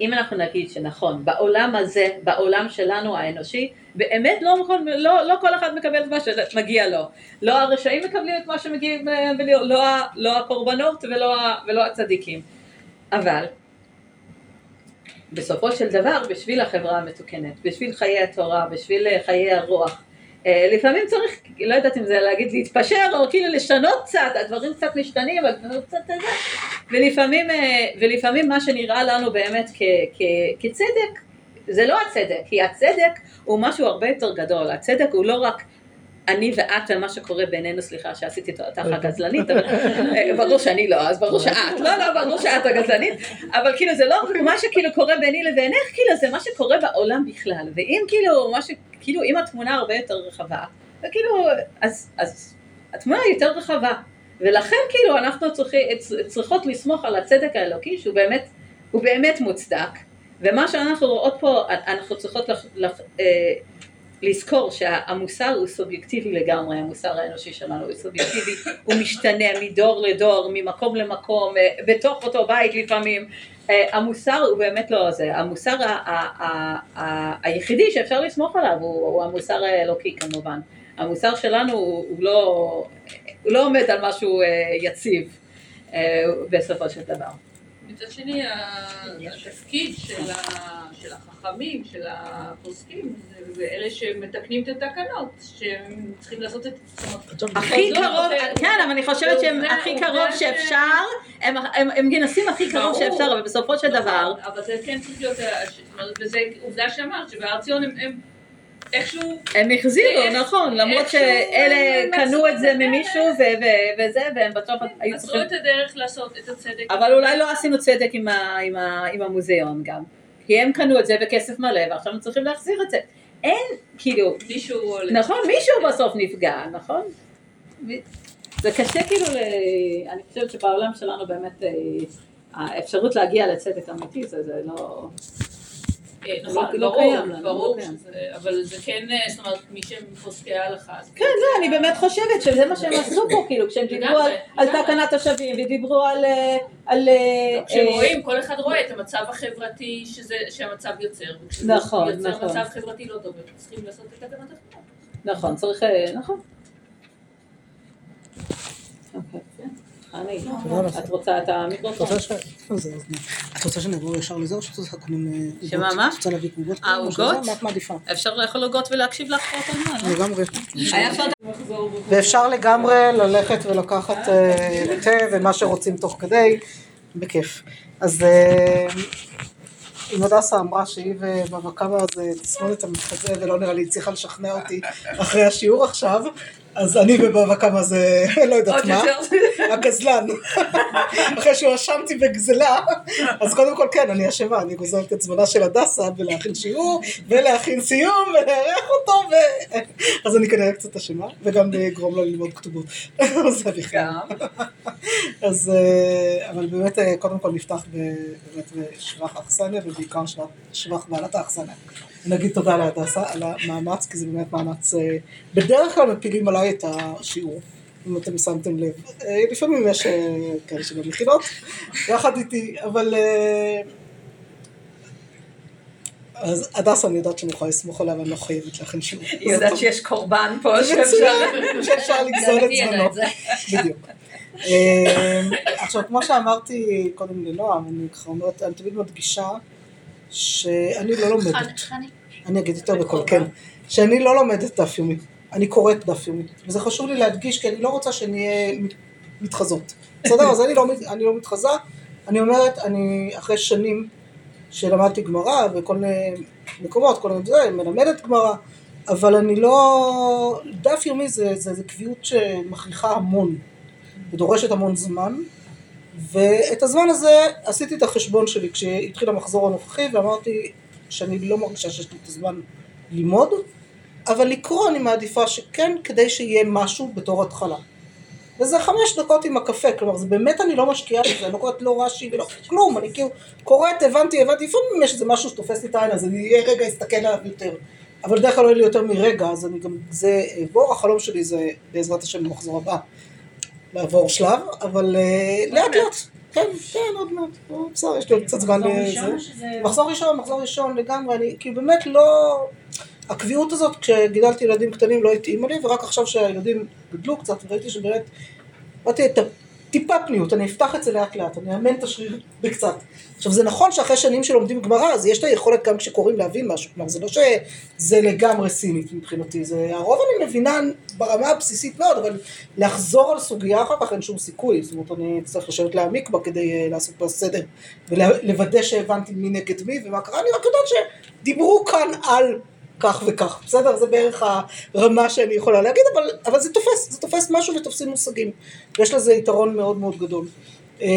אם אנחנו נגיד שנכון, בעולם הזה, בעולם שלנו האנושי, באמת לא, לא, לא כל אחד מקבל את מה שמגיע לו. לא הרשעים מקבלים את מה שמגיע, לא, לא, לא הקורבנות ולא, ולא הצדיקים. אבל בסופו של דבר, בשביל החברה המתוקנת, בשביל חיי התורה, בשביל חיי הרוח, אה, לפעמים צריך, לא יודעת אם זה להגיד להתפשר או כאילו לשנות קצת, הדברים קצת משתנים, אבל קצת זה, ולפעמים, אה, ולפעמים מה שנראה לנו באמת כ, כ, כצדק, זה לא הצדק, כי הצדק הוא משהו הרבה יותר גדול, הצדק הוא לא רק אני ואת ומה שקורה בינינו, סליחה שעשיתי אותך הגזלנית, אבל ברור שאני לא, אז ברור שאת, לא, לא, ברור שאת הגזלנית, אבל כאילו זה לא מה שכאילו קורה ביני לבינך, כאילו זה מה שקורה בעולם בכלל, ואם כאילו, מה ש... כאילו אם התמונה הרבה יותר רחבה, וכאילו, אז, אז התמונה יותר רחבה, ולכן כאילו אנחנו צריכי, צריכות לסמוך על הצדק האלוקי שהוא באמת, הוא באמת מוצדק, ומה שאנחנו רואות פה, אנחנו צריכות לח, לח, אה, לזכור שהמוסר הוא סובייקטיבי לגמרי, המוסר האנושי שלנו הוא סובייקטיבי, הוא משתנה מדור לדור, ממקום למקום, אה, בתוך אותו בית לפעמים, אה, המוסר הוא באמת לא זה, המוסר היחידי שאפשר לסמוך עליו הוא המוסר האלוקי כמובן, המוסר שלנו הוא לא, הוא לא עומד על משהו אה, יציב בסופו של דבר. מצד שני, התפקיד של, החכמים, של הפוסקים, זה אלה שמתקנים את התקנות, שהם צריכים לעשות את... הכי קרוב, כן, אבל אני חושבת שהם הכי קרוב שאפשר, הם מנסים הכי קרוב שאפשר, אבל בסופו של דבר... אבל זה כן צריך להיות, וזה עובדה שאמרת, שבהר ציון הם... איכשהו... הם החזירו, נכון, למרות שאלה קנו את זה ממישהו וזה, והם בסוף היו צריכים... מצאו את הדרך לעשות את הצדק. אבל אולי לא עשינו צדק עם המוזיאון גם. כי הם קנו את זה בכסף מלא, ועכשיו הם צריכים להחזיר את זה. אין, כאילו... מישהו... נכון, מישהו בסוף נפגע, נכון? זה קשה כאילו, אני חושבת שבעולם שלנו באמת האפשרות להגיע לצדק אמיתי זה לא... נכון, לא קיים לנו, ברור, אבל זה כן, זאת אומרת, מי שהם פוסקי ההלכה. כן, לא, אני באמת חושבת שזה מה שהם עשו פה, כאילו, כשהם דיברו על תקנת השבים, ודיברו על... כשהם רואים, כל אחד רואה את המצב החברתי שהמצב יוצר. נכון, נכון. יוצר מצב חברתי לא טוב, הם צריכים לעשות את תקנת השבים. נכון, צריך, נכון. את רוצה את המיקרופון? את רוצה שנעבור ישר לזה או שאת רוצה קונים שמה, מה? את רוצה להביא עוגות? אה, עוגות? מה את מעדיפה? אפשר לאכול עוגות ולהקשיב לך כל הזמן, לא? לגמרי. ואפשר לגמרי ללכת ולקחת תה ומה שרוצים תוך כדי, בכיף. אז אם הדסה אמרה שהיא ובבא קמא זה תסמונת המתחזה ולא נראה לי הצליחה לשכנע אותי אחרי השיעור עכשיו, אז אני ובבא קמא זה לא יודעת מה, הגזלן. אחרי שהואשמתי בגזלה, אז קודם כל כן, אני אשמה, אני גוזלת את זמנה של הדסה בלהכין שיעור ולהכין סיום ולארח אותו, אז אני כנראה קצת אשמה, וגם לגרום לה ללמוד כתובות. זה בכלל. אז, אבל באמת קודם כל נפתח באמת בשבח האכסניה ובעיקר שבח בעלת האכסניה. נגיד תודה להדסה על המאמץ, כי זה באמת מאמץ, בדרך כלל מפילים עליי את השיעור, אם אתם שמתם לב. לפעמים יש כאלה שגם מכינות, יחד איתי, אבל... אז הדסה אני יודעת שאני יכולה לסמוך עליה ואני לא חייבת להכין שיעור. היא יודעת שיש קורבן פה שאפשר לגזול את זמנו. בדיוק. אה, עכשיו, כמו שאמרתי קודם לנועם, אני ככה אומרת, אני תמיד מדגישה שאני לא לומדת. אני אגיד יותר בקול, כן. שאני לא לומדת דף יומי, אני קוראת דף יומי. וזה חשוב לי להדגיש, כי אני לא רוצה שנהיה מתחזות. בסדר? אז אני לא, אני לא מתחזה. אני אומרת, אני אחרי שנים שלמדתי גמרא בכל מיני מקומות, כל מיני זה, מלמדת גמרא, אבל אני לא... דף יומי זה, זה, זה קביעות שמכריחה המון, ודורשת המון זמן, ואת הזמן הזה עשיתי את החשבון שלי כשהתחיל המחזור הנוכחי, ואמרתי שאני לא מרגישה שיש לי את הזמן ללמוד, אבל לקרוא אני מעדיפה שכן, כדי שיהיה משהו בתור התחלה. וזה חמש דקות עם הקפה, כלומר זה באמת אני לא משקיעה בזה, אני לא קוראת לא רש"י ולא כלום, אני כאילו קוראת, הבנתי, הבנתי, לפעמים יש איזה משהו שתופס לי את העין, אז אני אהיה רגע אסתכל עליו יותר, אבל בדרך כלל לא יהיה לי יותר מרגע, אז אני גם, זה, בור החלום שלי זה בעזרת השם במחזור הבא, לעבור שלב, אבל אה, לאט לאט, כן, כן, עוד מעט, אה, בסדר, יש לי עוד קצת זמן לזה. מחזור ראשון, מחזור ראשון לגמרי, אני כאילו באמת לא... הקביעות הזאת כשגידלתי ילדים קטנים לא התאימה לי, ורק עכשיו שהילדים גדלו קצת וראיתי שבאמת, אמרתי את הטיפה פניות, אני אפתח את זה לאט לאט, אני אאמן את השריר בקצת. עכשיו זה נכון שאחרי שנים שלומדים גמרא, אז יש את היכולת גם כשקוראים להבין משהו, כלומר זה לא שזה לגמרי סינית מבחינתי, זה הרוב אני מבינה ברמה הבסיסית מאוד, אבל לחזור על סוגיה אחר כך אין שום סיכוי, זאת אומרת אני צריך לשבת להעמיק בה כדי אה, לעשות בה סדר, ולוודא שהבנתי מי נגד מי ומה קרה, אני רק יודעת שדיברו כאן על כך וכך, בסדר? זה בערך הרמה שאני יכולה להגיד, אבל, אבל זה תופס, זה תופס משהו ותופסים מושגים. ויש לזה יתרון מאוד מאוד גדול. אה,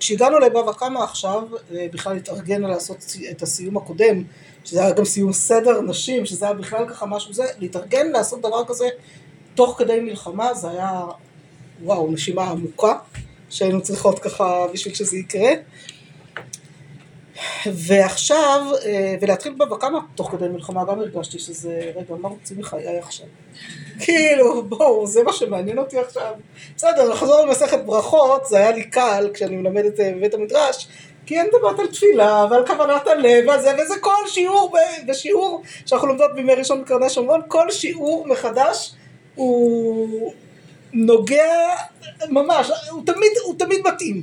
כשהגענו לבבא קמא עכשיו, אה, בכלל התארגן לעשות את הסיום הקודם, שזה היה גם סיום סדר נשים, שזה היה בכלל ככה משהו זה, להתארגן לעשות דבר כזה תוך כדי מלחמה, זה היה, וואו, נשימה עמוקה, שהיינו צריכות ככה בשביל שזה יקרה. ועכשיו, אה, ולהתחיל בבא קמא תוך כדי מלחמה, גם הרגשתי שזה, רגע, מה רוצים מחיי עכשיו? כאילו, בואו, זה מה שמעניין אותי עכשיו. בסדר, לחזור למסכת ברכות, זה היה לי קל כשאני מלמדת אה, בבית המדרש, כי אין מדברת על תפילה ועל כוונת הלב וזה, וזה כל שיעור, בשיעור שאנחנו לומדות בימי ראשון בקרני שומרון, כל שיעור מחדש הוא נוגע ממש, הוא תמיד, הוא תמיד מתאים.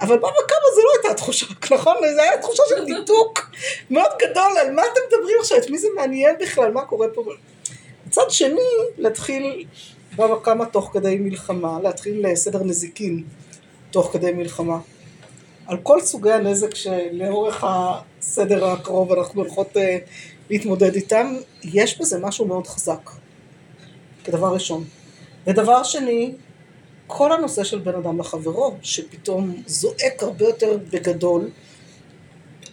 אבל בבא קמא זה לא הייתה התחושה, נכון? זה היה תחושה של ניתוק מאוד גדול, על מה אתם מדברים עכשיו, את מי זה מעניין בכלל, מה קורה פה? מצד שני, להתחיל בבא קמא תוך כדי מלחמה, להתחיל סדר נזיקין תוך כדי מלחמה. על כל סוגי הנזק שלאורך הסדר הקרוב אנחנו הולכות uh, להתמודד איתם, יש בזה משהו מאוד חזק, כדבר ראשון. ודבר שני, כל הנושא של בן אדם לחברו, שפתאום זועק הרבה יותר בגדול,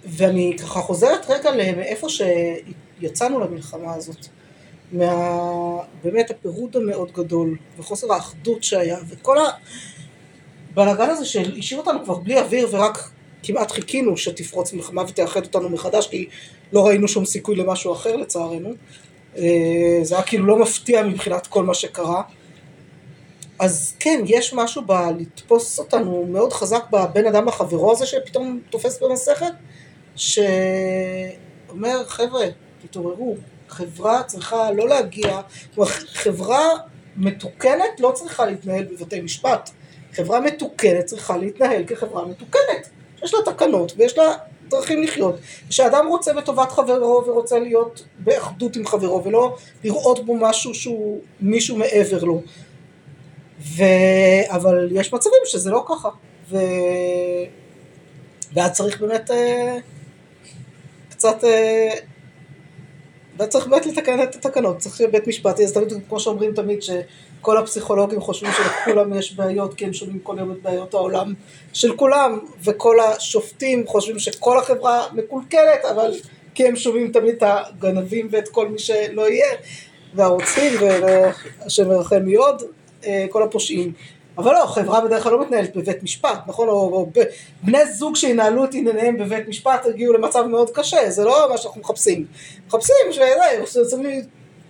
ואני ככה חוזרת רגע מאיפה שיצאנו למלחמה הזאת, מה... באמת הפירוד המאוד גדול, וחוסר האחדות שהיה, וכל הבלאגן הזה שהשאיר אותנו כבר בלי אוויר ורק כמעט חיכינו שתפרוץ מלחמה ותאחד אותנו מחדש, כי לא ראינו שום סיכוי למשהו אחר לצערנו. אה, זה היה כאילו לא מפתיע מבחינת כל מה שקרה. אז כן, יש משהו בלתפוס אותנו מאוד חזק בבן אדם לחברו הזה שפתאום תופס במסכת, שאומר, חבר'ה, תתעוררו, חברה צריכה לא להגיע, חברה מתוקנת לא צריכה להתנהל בבתי משפט, חברה מתוקנת צריכה להתנהל כחברה מתוקנת, יש לה תקנות ויש לה דרכים לחיות, כשאדם רוצה בטובת חברו ורוצה להיות באחדות עם חברו ולא לראות בו משהו שהוא מישהו מעבר לו ו... אבל יש מצבים שזה לא ככה, ו... ואז צריך באמת אה, קצת, אה, ואז צריך באמת לתקן את התקנות, צריך שבית משפט יהיה, תמיד, כמו שאומרים תמיד, שכל הפסיכולוגים חושבים שלכולם יש בעיות, כי הם שומעים כל יום את בעיות העולם של כולם, וכל השופטים חושבים שכל החברה מקולקלת, אבל כי הם שומעים תמיד את הגנבים ואת כל מי שלא יהיה, והרוצחים, והשם ירחם עוד. כל הפושעים. אבל לא, חברה בדרך כלל לא מתנהלת בבית משפט, נכון? או, או בני זוג שינהלו את ענייניהם בבית משפט הגיעו למצב מאוד קשה, זה לא מה שאנחנו מחפשים. מחפשים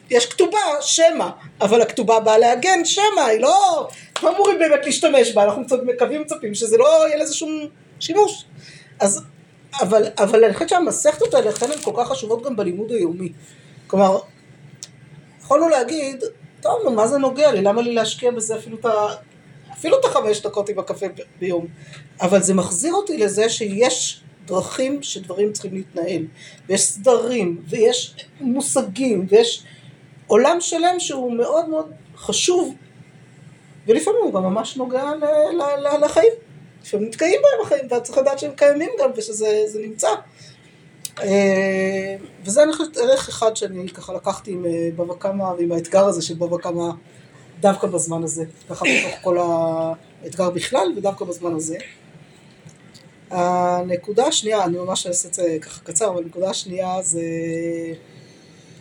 יש כתובה, שמא, אבל הכתובה באה להגן, שמא, היא לא, לא אמורים באמת להשתמש בה, אנחנו מקווים ומצפים שזה לא יהיה לזה שום שימוש. אז, אבל, אבל אני חושבת שהמסכתות האלה, לכן הן כל כך חשובות גם בלימוד היומי. כלומר, יכולנו להגיד, טוב, נו, מה זה נוגע לי? למה לי להשקיע בזה אפילו את ה... אפילו את החמש דקות עם הקפה ביום. אבל זה מחזיר אותי לזה שיש דרכים שדברים צריכים להתנהל. ויש סדרים, ויש מושגים, ויש עולם שלם שהוא מאוד מאוד חשוב, ולפעמים הוא גם ממש נוגע ל- ל- ל- לחיים. לפעמים מתקיים בהם החיים, ואתה צריך לדעת שהם קיימים גם, ושזה זה נמצא. אה, וזה אני חושבת ערך אחד שאני ככה לקחתי עם אה, בבא קמא ועם האתגר הזה של בבא קמא דווקא בזמן הזה, ככה בתוך כל האתגר בכלל ודווקא בזמן הזה. הנקודה השנייה, אני ממש אעשה את זה ככה קצר, אבל הנקודה השנייה זה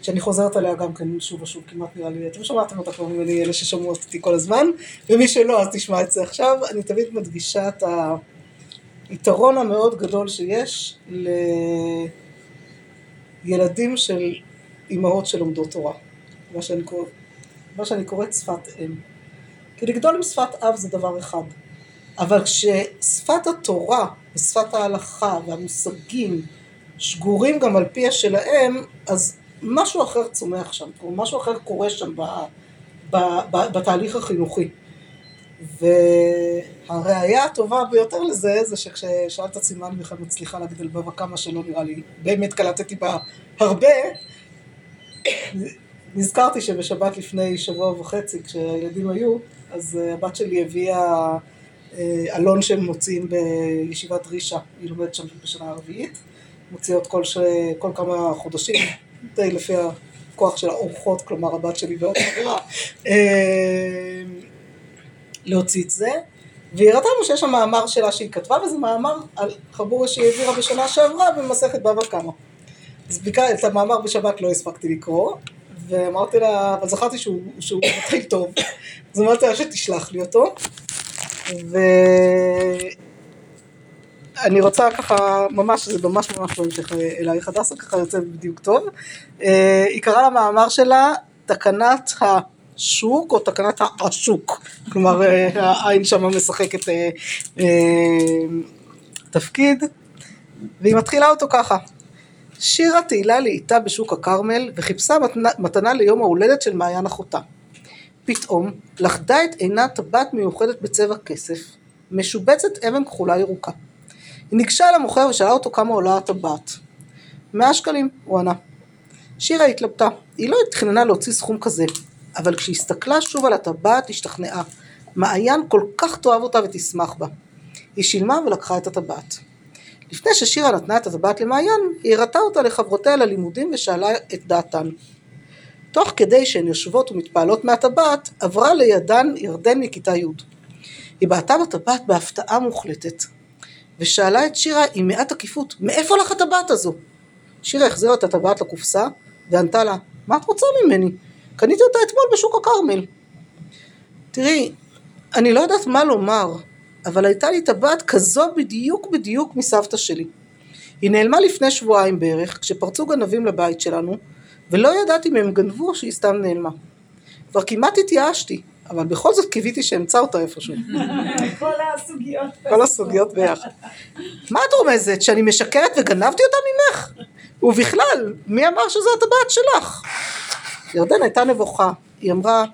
שאני חוזרת עליה גם כן שוב ושוב, כמעט נראה לי, אתם שמעתם אותה כבר ממני, אלה ששמעו אותי כל הזמן, ומי שלא אז תשמע את זה עכשיו, אני תמיד מדגישה את היתרון המאוד גדול שיש לילדים של אימהות שלומדות תורה, מה שאני, קורא, מה שאני קוראת שפת אם. כי לגדול עם שפת אב זה דבר אחד, אבל כששפת התורה ושפת ההלכה והמושגים שגורים גם על פיה של האם, אז משהו אחר צומח שם, כלומר משהו אחר קורה שם ב, ב, ב, בתהליך החינוכי. והראיה הטובה ביותר לזה, זה שכששאלת את אני בכלל מצליחה להגדל בבא כמה שלא נראה לי, באמת קלטתי בה הרבה, נזכרתי שבשבת לפני שבוע וחצי, כשהילדים היו, אז אה, הבת שלי הביאה אה, אלון שהם מוציאים בישיבת רישה, היא לומדת שם בשנה הרביעית, מוציאות כל, ש... כל כמה חודשים, די לפי הכוח של האורחות, כלומר הבת שלי ועוד חברה, אה, להוציא את זה, והיא הראתה לנו שיש שם מאמר שלה שהיא כתבה, וזה מאמר על חבורה שהיא העבירה בשנה שעברה במסכת בבא קמא. אז בגלל את המאמר בשבת לא הספקתי לקרוא, ואמרתי לה, אבל זכרתי שהוא, שהוא מתחיל טוב, אז אמרתי לה שתשלח לי אותו, ואני רוצה ככה, ממש, זה ממש ממש בהמשך אלייך הדסה, ככה יוצא בדיוק טוב. אה, היא קראה למאמר שלה תקנת השוק או תקנת העשוק, כלומר אה, העין שמה משחקת אה, אה, תפקיד, והיא מתחילה אותו ככה. שירה תהילה לאיתה בשוק הכרמל וחיפשה מתנה, מתנה ליום ההולדת של מעיין אחותה. פתאום לכדה את עינה טבעת מיוחדת בצבע כסף, משובצת אבן כחולה ירוקה. היא ניגשה אל המוכר ושאלה אותו כמה עולה הטבעת. מאה שקלים, הוא ענה. שירה התלבטה, היא לא התכננה להוציא סכום כזה, אבל כשהסתכלה שוב על הטבעת השתכנעה. מעיין כל כך תאהב אותה ותשמח בה. היא שילמה ולקחה את הטבעת. לפני ששירה נתנה את הטבעת למעיין, היא הראתה אותה לחברותיה ללימודים ושאלה את דעתן. תוך כדי שהן יושבות ומתפעלות מהטבעת, עברה לידן ירדן מכיתה י'. היא בעטה בטבעת בהפתעה מוחלטת, ושאלה את שירה עם מעט עקיפות, מאיפה לך הטבעת הזו? שירה החזירה את הטבעת לקופסה, וענתה לה, מה את רוצה ממני? קניתי אותה אתמול בשוק הכרמל. תראי, אני לא יודעת מה לומר, אבל הייתה לי טבעת כזו בדיוק בדיוק מסבתא שלי. היא נעלמה לפני שבועיים בערך, כשפרצו גנבים לבית שלנו, ולא ידעתי אם הם גנבו או שהיא סתם נעלמה. כבר כמעט התייאשתי, אבל בכל זאת קיוויתי שאמצא אותה איפשהו. כל הסוגיות. כל הסוגיות ביחד. מה את רומזת? שאני משקרת וגנבתי אותה ממך? ובכלל, מי אמר שזו הטבעת שלך? ירדן הייתה נבוכה. היא אמרה,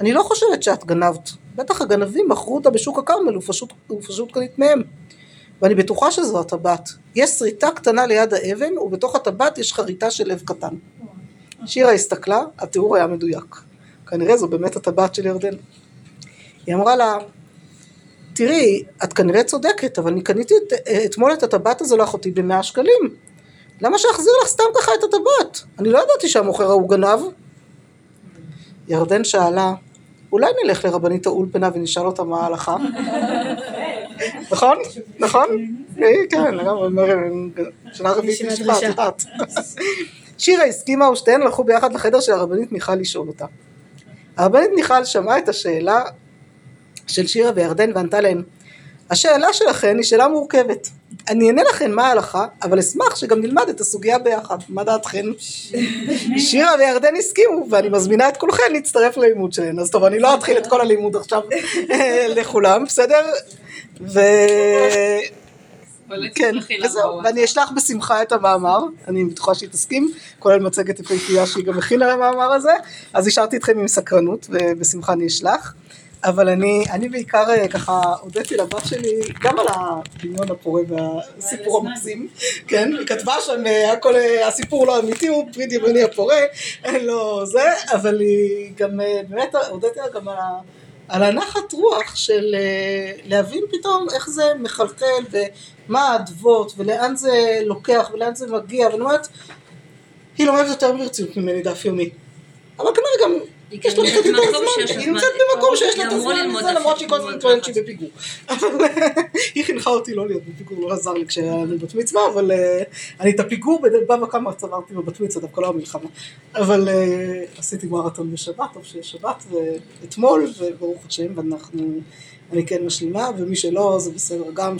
אני לא חושבת שאת גנבת. בטח הגנבים מכרו אותה בשוק הכרמל ופשוט, קנית מהם. ואני בטוחה שזו הטבעת. יש שריטה קטנה ליד האבן, ובתוך הטבעת יש חריטה של לב קטן. שירה הסתכלה, התיאור היה מדויק. כנראה זו באמת הטבעת של ירדן. היא אמרה לה, תראי, את כנראה צודקת, אבל אני קניתי את, אתמול את הטבעת הזו לאחותי במאה שקלים. למה שאחזיר לך סתם ככה את הטבעת? אני לא ידעתי שהמוכר ההוא גנב. ירדן שאלה, אולי נלך לרבנית האולפנה ונשאל אותה מה ההלכה? נכון? נכון? כן, לגמרי, שנה רביעית ישיבה, את יודעת. שירה הסכימה ושתיהן הלכו ביחד לחדר של הרבנית מיכל לשאול אותה. הרבנית מיכל שמעה את השאלה של שירה וירדן וענתה להן, השאלה שלכן היא שאלה מורכבת. אני אענה לכן מה ההלכה, אבל אשמח שגם נלמד את הסוגיה ביחד. מה דעתכן? שירה וירדן הסכימו, ואני מזמינה את כולכן להצטרף ללימוד שלהן. אז טוב, אני לא אתחיל את כל הלימוד עכשיו לכולם, בסדר? ו... כן, וזהו. ואני אשלח בשמחה את המאמר, אני בטוחה שהיא תסכים, כולל מצגת יפהפייה שהיא גם הכינה למאמר הזה, אז השארתי אתכם עם סקרנות, ובשמחה אני אשלח. אבל אני, אני בעיקר אה, ככה הודיתי לבת שלי גם על הדמיון הפורה והסיפור המקסים, כן, היא כתבה שם אה, הכל, אה, הסיפור לא אמיתי הוא פרי דמיוני הפורה, אין לו זה, אבל היא גם אה, באמת הודיתי לה גם על, ה- על הנחת רוח של אה, להבין פתאום איך זה מחלחל ומה האדוות ולאן זה לוקח ולאן זה מגיע, ואני אומרת, היא לומדת יותר ברצינות ממני דף יומי. אבל כנראה גם יש לה גם קצת יותר זמן, היא. נמצאת במקום שיש לה את הזמן לזה, למרות שהיא כל הזמן טוענת. שהיא בפיגור. אבל היא חינכה אותי לא להיות בפיגור, לא עזר לי כשהיה לנו בת מצווה, אבל אה, אני את הפיגור בבא וכמה צברתי בבת מצווה, דווקא לא המלחמה. אבל אה, עשיתי מרתון בשבת, טוב שיש שבת, ואתמול, וברוך השם, ואנחנו, אני כן משלימה, ומי שלא, זה בסדר גם,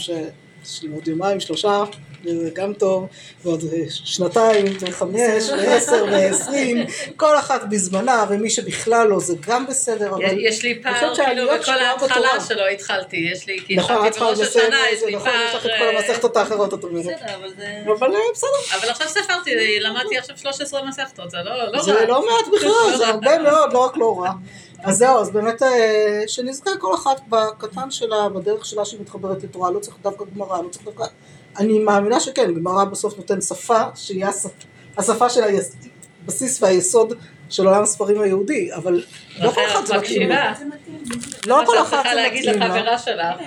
לי עוד יומיים, שלושה, זה גם טוב, ועוד אה, שנתיים, וחמש, ועשר, ועשרים, כל אחת בזמנה, ומי שבכלל לא, זה גם בסדר, אבל... יש לי פער כאילו בכל ההתחלה. שלא התחלתי, יש לי, כי נכון, את התחלתי צריכה בראש השנה, יש זה, לי נכון, יש לך את פער... כל אה, המסכתות האחרות, את אומרת. בסדר, אבל זה... אבל אה, בסדר, אבל עכשיו ספרתי, למדתי עכשיו 13 מסכתות, זה לא לא זה רע. לא מעט בכלל, זה הרבה מאוד, לא רק לא רע. אז זהו, אז באמת אה, שנזכה כל אחת בקטן שלה, בדרך שלה שהיא מתחברת לתורה, לא צריך דווקא גמרא, לא צריך דווקא... אני מאמינה שכן, גמרא בסוף נותן שפה, שהיא השפ- השפה של הבסיס והיסוד של עולם הספרים היהודי, אבל לא כל אחת זה מתאים? לא כל אחת זה להגיד מתאים לה. לחברה שלך,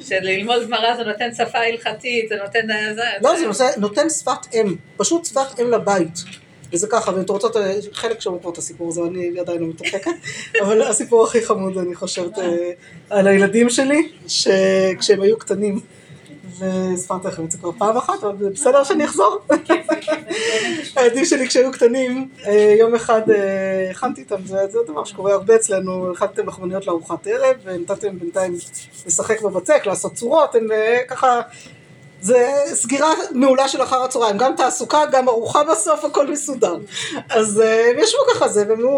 שללמוד גמרא זה נותן שפה הלכתית, זה נותן... אה, לא, זה נותן שפת אם, פשוט שפת אם לבית. וזה ככה, ואם אתם רוצות, חלק שמעו כבר את הסיפור הזה, אני עדיין לא מתרחקת, אבל הסיפור הכי חמוד, אני חושבת, אה, על הילדים שלי, שכשהם היו קטנים, והסברתי לכם את זה כבר פעם אחת, אבל זה בסדר שאני אחזור. הילדים שלי כשהיו קטנים, אה, יום אחד אה, הכנתי איתם, זה דבר שקורה הרבה אצלנו, הכנתם לחמניות לארוחת ערב, ונתתם בינתיים לשחק בבצק, לעשות צורות, הם ככה... זה סגירה מעולה של אחר הצהריים, גם תעסוקה, גם ארוחה בסוף, הכל מסודר. אז אה, הם ישבו ככה זה, והם היו,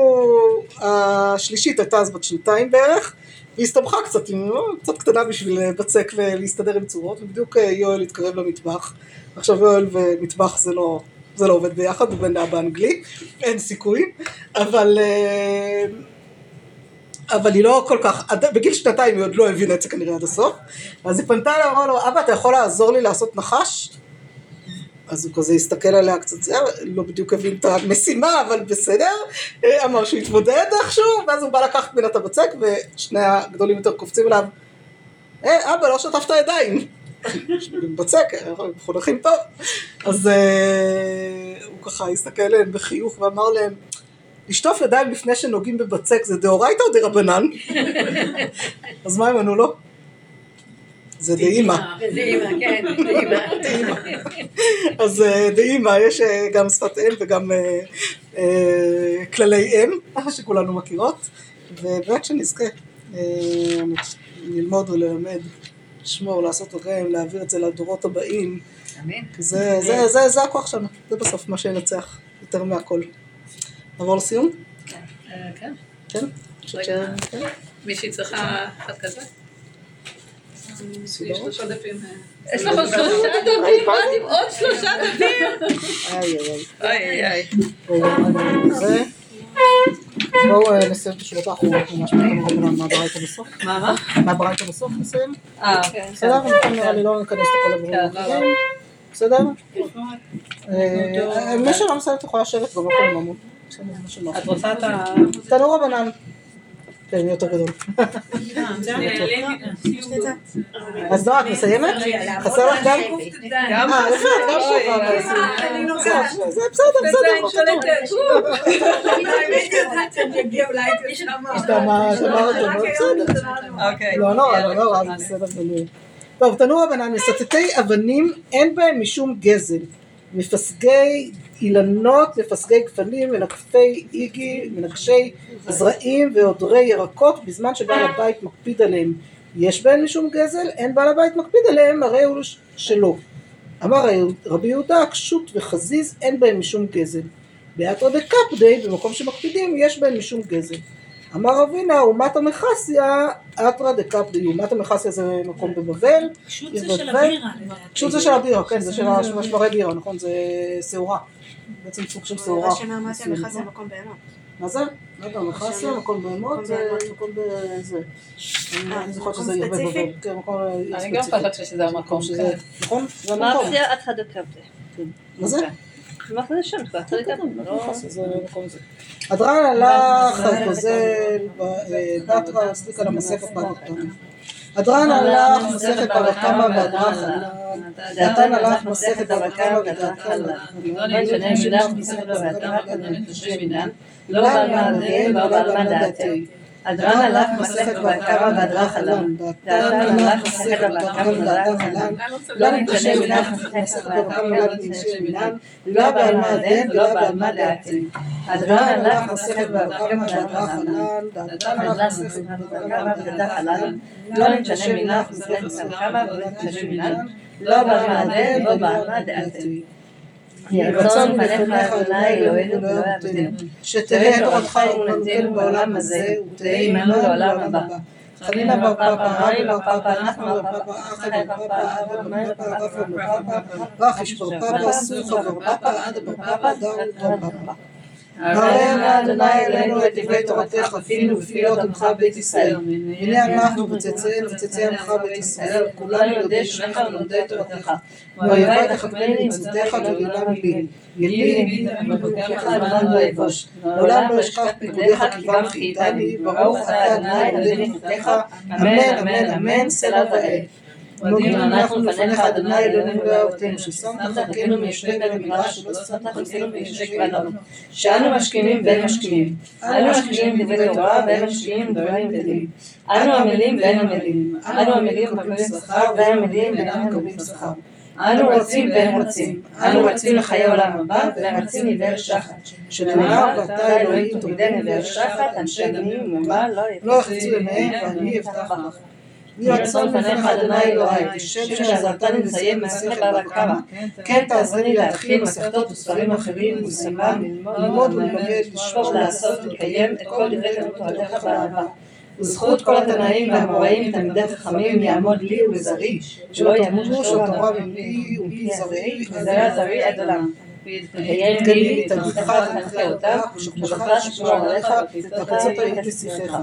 השלישית הייתה אז בת שנתיים בערך, והיא הסתבכה קצת, היא אה, קצת קטנה בשביל אה, בצק ולהסתדר עם צורות, ובדיוק אה, יואל התקרב למטבח. עכשיו יואל ומטבח זה לא, זה לא עובד ביחד, הוא בן אבא אנגלי, אין סיכוי, אבל... אה, אבל היא לא כל כך, בגיל שנתיים היא עוד לא הבינה את זה כנראה עד הסוף, אז היא פנתה אליי, אמרה לו, אבא אתה יכול לעזור לי לעשות נחש? אז הוא כזה הסתכל עליה קצת, זה, לא בדיוק הבין את המשימה, אבל בסדר, אה, אמר שהוא יתמודד איכשהו, ואז הוא בא לקחת ממנה את הבצק, ושני הגדולים יותר קופצים אליו, אה, אבא, לא שטפת ידיים. בצק, אנחנו מחונכים טוב. אז אה, הוא ככה הסתכל עליהם בחיוך ואמר להם, לשטוף ידיים לפני שנוגעים בבצק זה דאורייתא או דרבנן? אז מה ענו לו? זה דאימא. דאמא, כן. דאימא. אז אה, דאימא, יש אה, גם שפת אם וגם אה, כללי אם, שכולנו מכירות, ובאמת שנזכה ללמוד וללמד, לשמור, לעשות רגם, להעביר את זה לדורות הבאים, זה, זה הכוח שלנו, זה בסוף מה שינצח, יותר מהכל. נעבור לסיום? אה, כן. כן? כן. מישהי צריכה אחד כזה? שלושה דפים. אה, יש לך עוד שלושה דפים? מה עם עוד שלושה דפים? איי איי איי. בואו, אה, נסיים את השורות האחרונות ממש מכמה רבנן מהברייתא בסוף. מה, מה? מהברייתא בסוף נסיים? אה, בסדר? נכון, נראה לי לא ניכנס לכל הדברים כן, לא, האחרים. בסדר? אה, מי שלא מסיים את יכולה לשבת גם. בסדר, מה שנוח. את רוצה את ה... תנור רבנן. כן, יותר גדול. אז נועה, את מסיימת? חסר לך גם? גם אה, יפה, גם. אבל זה- זה בסדר, בסדר. אוקיי. לא נורא, לא נורא, זה בסדר גמור. טוב, תנור רבנן, מסטטי אבנים אין בהם משום גזל. מפסגי אילנות, מפסגי גפנים, מנקפי איגי, מנקשי זרעים ועודרי ירקות, בזמן שבעל הבית מקפיד עליהם. יש בהם משום גזל, אין בעל הבית מקפיד עליהם, הרי הוא שלא. אמר רבי יהודה, קשות וחזיז אין בהם משום גזל. באתרא דקפדי, במקום שמקפידים, יש בהם משום גזל. אמר אבינה, אומת המכסיה, אתרא דקפדי, אומת המכסיה זה מקום בבבל, עיר זה של. הבירה. פשוט זה של הבירה, כן, זה של השמרי בירה, נכון, זה שעורה. בעצם סוג של שעורה. אולי שמאמץ המכס זה מקום בהמות. מה זה? רגע, מכסיה, מקום בהמות, זה מקום בזה. אני זוכרת שזה ספציפי? בבבל. כן, מקום אני גם. חושבת שזה המקום שזה, נכון? זה המקום. מה זה? מה זה כן, כן. הדרן הלך, גוזל, בתרא, סליק על המסכת בדתן. הדרן הלך, מסכת בבא קמא והדרך. דתן הלך, מסכת בבא קמא ודתן הלך. לא ונפשי מינן. לא לא בעל מה דעתי. הדרן הלך מסכת בבא קמא והדרך הלם. דתן הלך מסכת בבא קמא והדרך הלם. לא נתקשה מילך מסכת בבא קמא ונפשי מינן. לא בעל מה דין ולא בעל מה דעתי. הדרן הלך מסכת בבא קמא והדרך הלם. דתן הלך מסכת בבא קמא והדרך הלם. לא נתקשה מילך מסכת בבא קמא ונפשי מינן. לא בעל מה דין ולא בעל מה דעתי. יהי רצון לפניך אדוני אלוהינו ולא יעבדנו. שתהא תורתך אומנותנו בעולם הזה, ותהא עמנו לעולם הבא. חנינא בר פפא, רבי בר פפא, נחמן בר פפא, אחא בר פפא, אבא בר פפא, רפא בר פפא, רחיש בר פפא, סוכה בר פפא, עדה בר פפא, דאוד בר פפא. הרי נא אדוני אלינו את דברי תורתך, אפילו בפיות עמך בית ישראל. הנה אנחנו וצאצאיהם וצאצאי עמך בית ישראל, כולנו יודעי שמך ולומדי תורתך. ואויבי תחכמני מצוותיך ולעולם לי. ילי וברכך לעולם לא אבוש. לעולם לא אשכח פיקודיך כי גם חייתני, ברוך אתה אדוני אלוהי חוקתך, אמן אמן אמן סלע ועד. מודים אנחנו לפניך אדוני אלוהינו ואהובתנו, ששמת חלקנו מיושבי בית המדרש ולא שמת חלקנו מיושבי בנות. שאנו משכימים ואין משכימים. אנו משכימים דברי תורה ואין משכימים דברים גדולים. אנו עמלים ואין עמלים. אנו עמלים מקבלים שכר ואין עמלים ואינם מקבלים שכר. אנו רצים והם רצים. אנו רצים לחיי עולם הבא והם רצים מבאר שחת. שנאמר ואתה אלוהים תורידני מבאר שחת אנשי דמים ומה לא לא יחצו ימיהם ואני אבטח לך. יהי רצון לפניך אדוני אלוהי, כשם שעזרתני לסיים מסכת בבא קמא, כן תעזרני להתחיל מסכתות וספרים אחרים ולסיימם, ללמוד וללמד, לשמור ולעשות ולקיים את כל דברי תורתך באהבה. וזכות כל התנאים והאמוראים תלמידי חכמים יעמוד לי ולזרעי, שלא ימותו של תורה ממני ומפי זרעי, וזרע זרעי עד עולם. ויתקיים לי תלמידך ותנחה אותך, ושכבודך ששמור עליך, ותקצות את שיחך.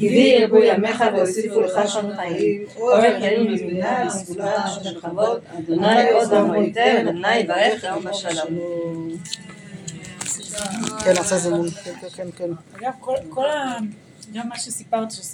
כי בי ירבו ימיך והוסיפו לך שנות חיים, אורך ימים מזמינה וסגולה של כבוד, אדוני עוד המועיתה, אדוני יברך גם בשלום. כן, נעשה זימון, כן, כן, כן. אגב, כל- כל ה... גם מה שסיפרת,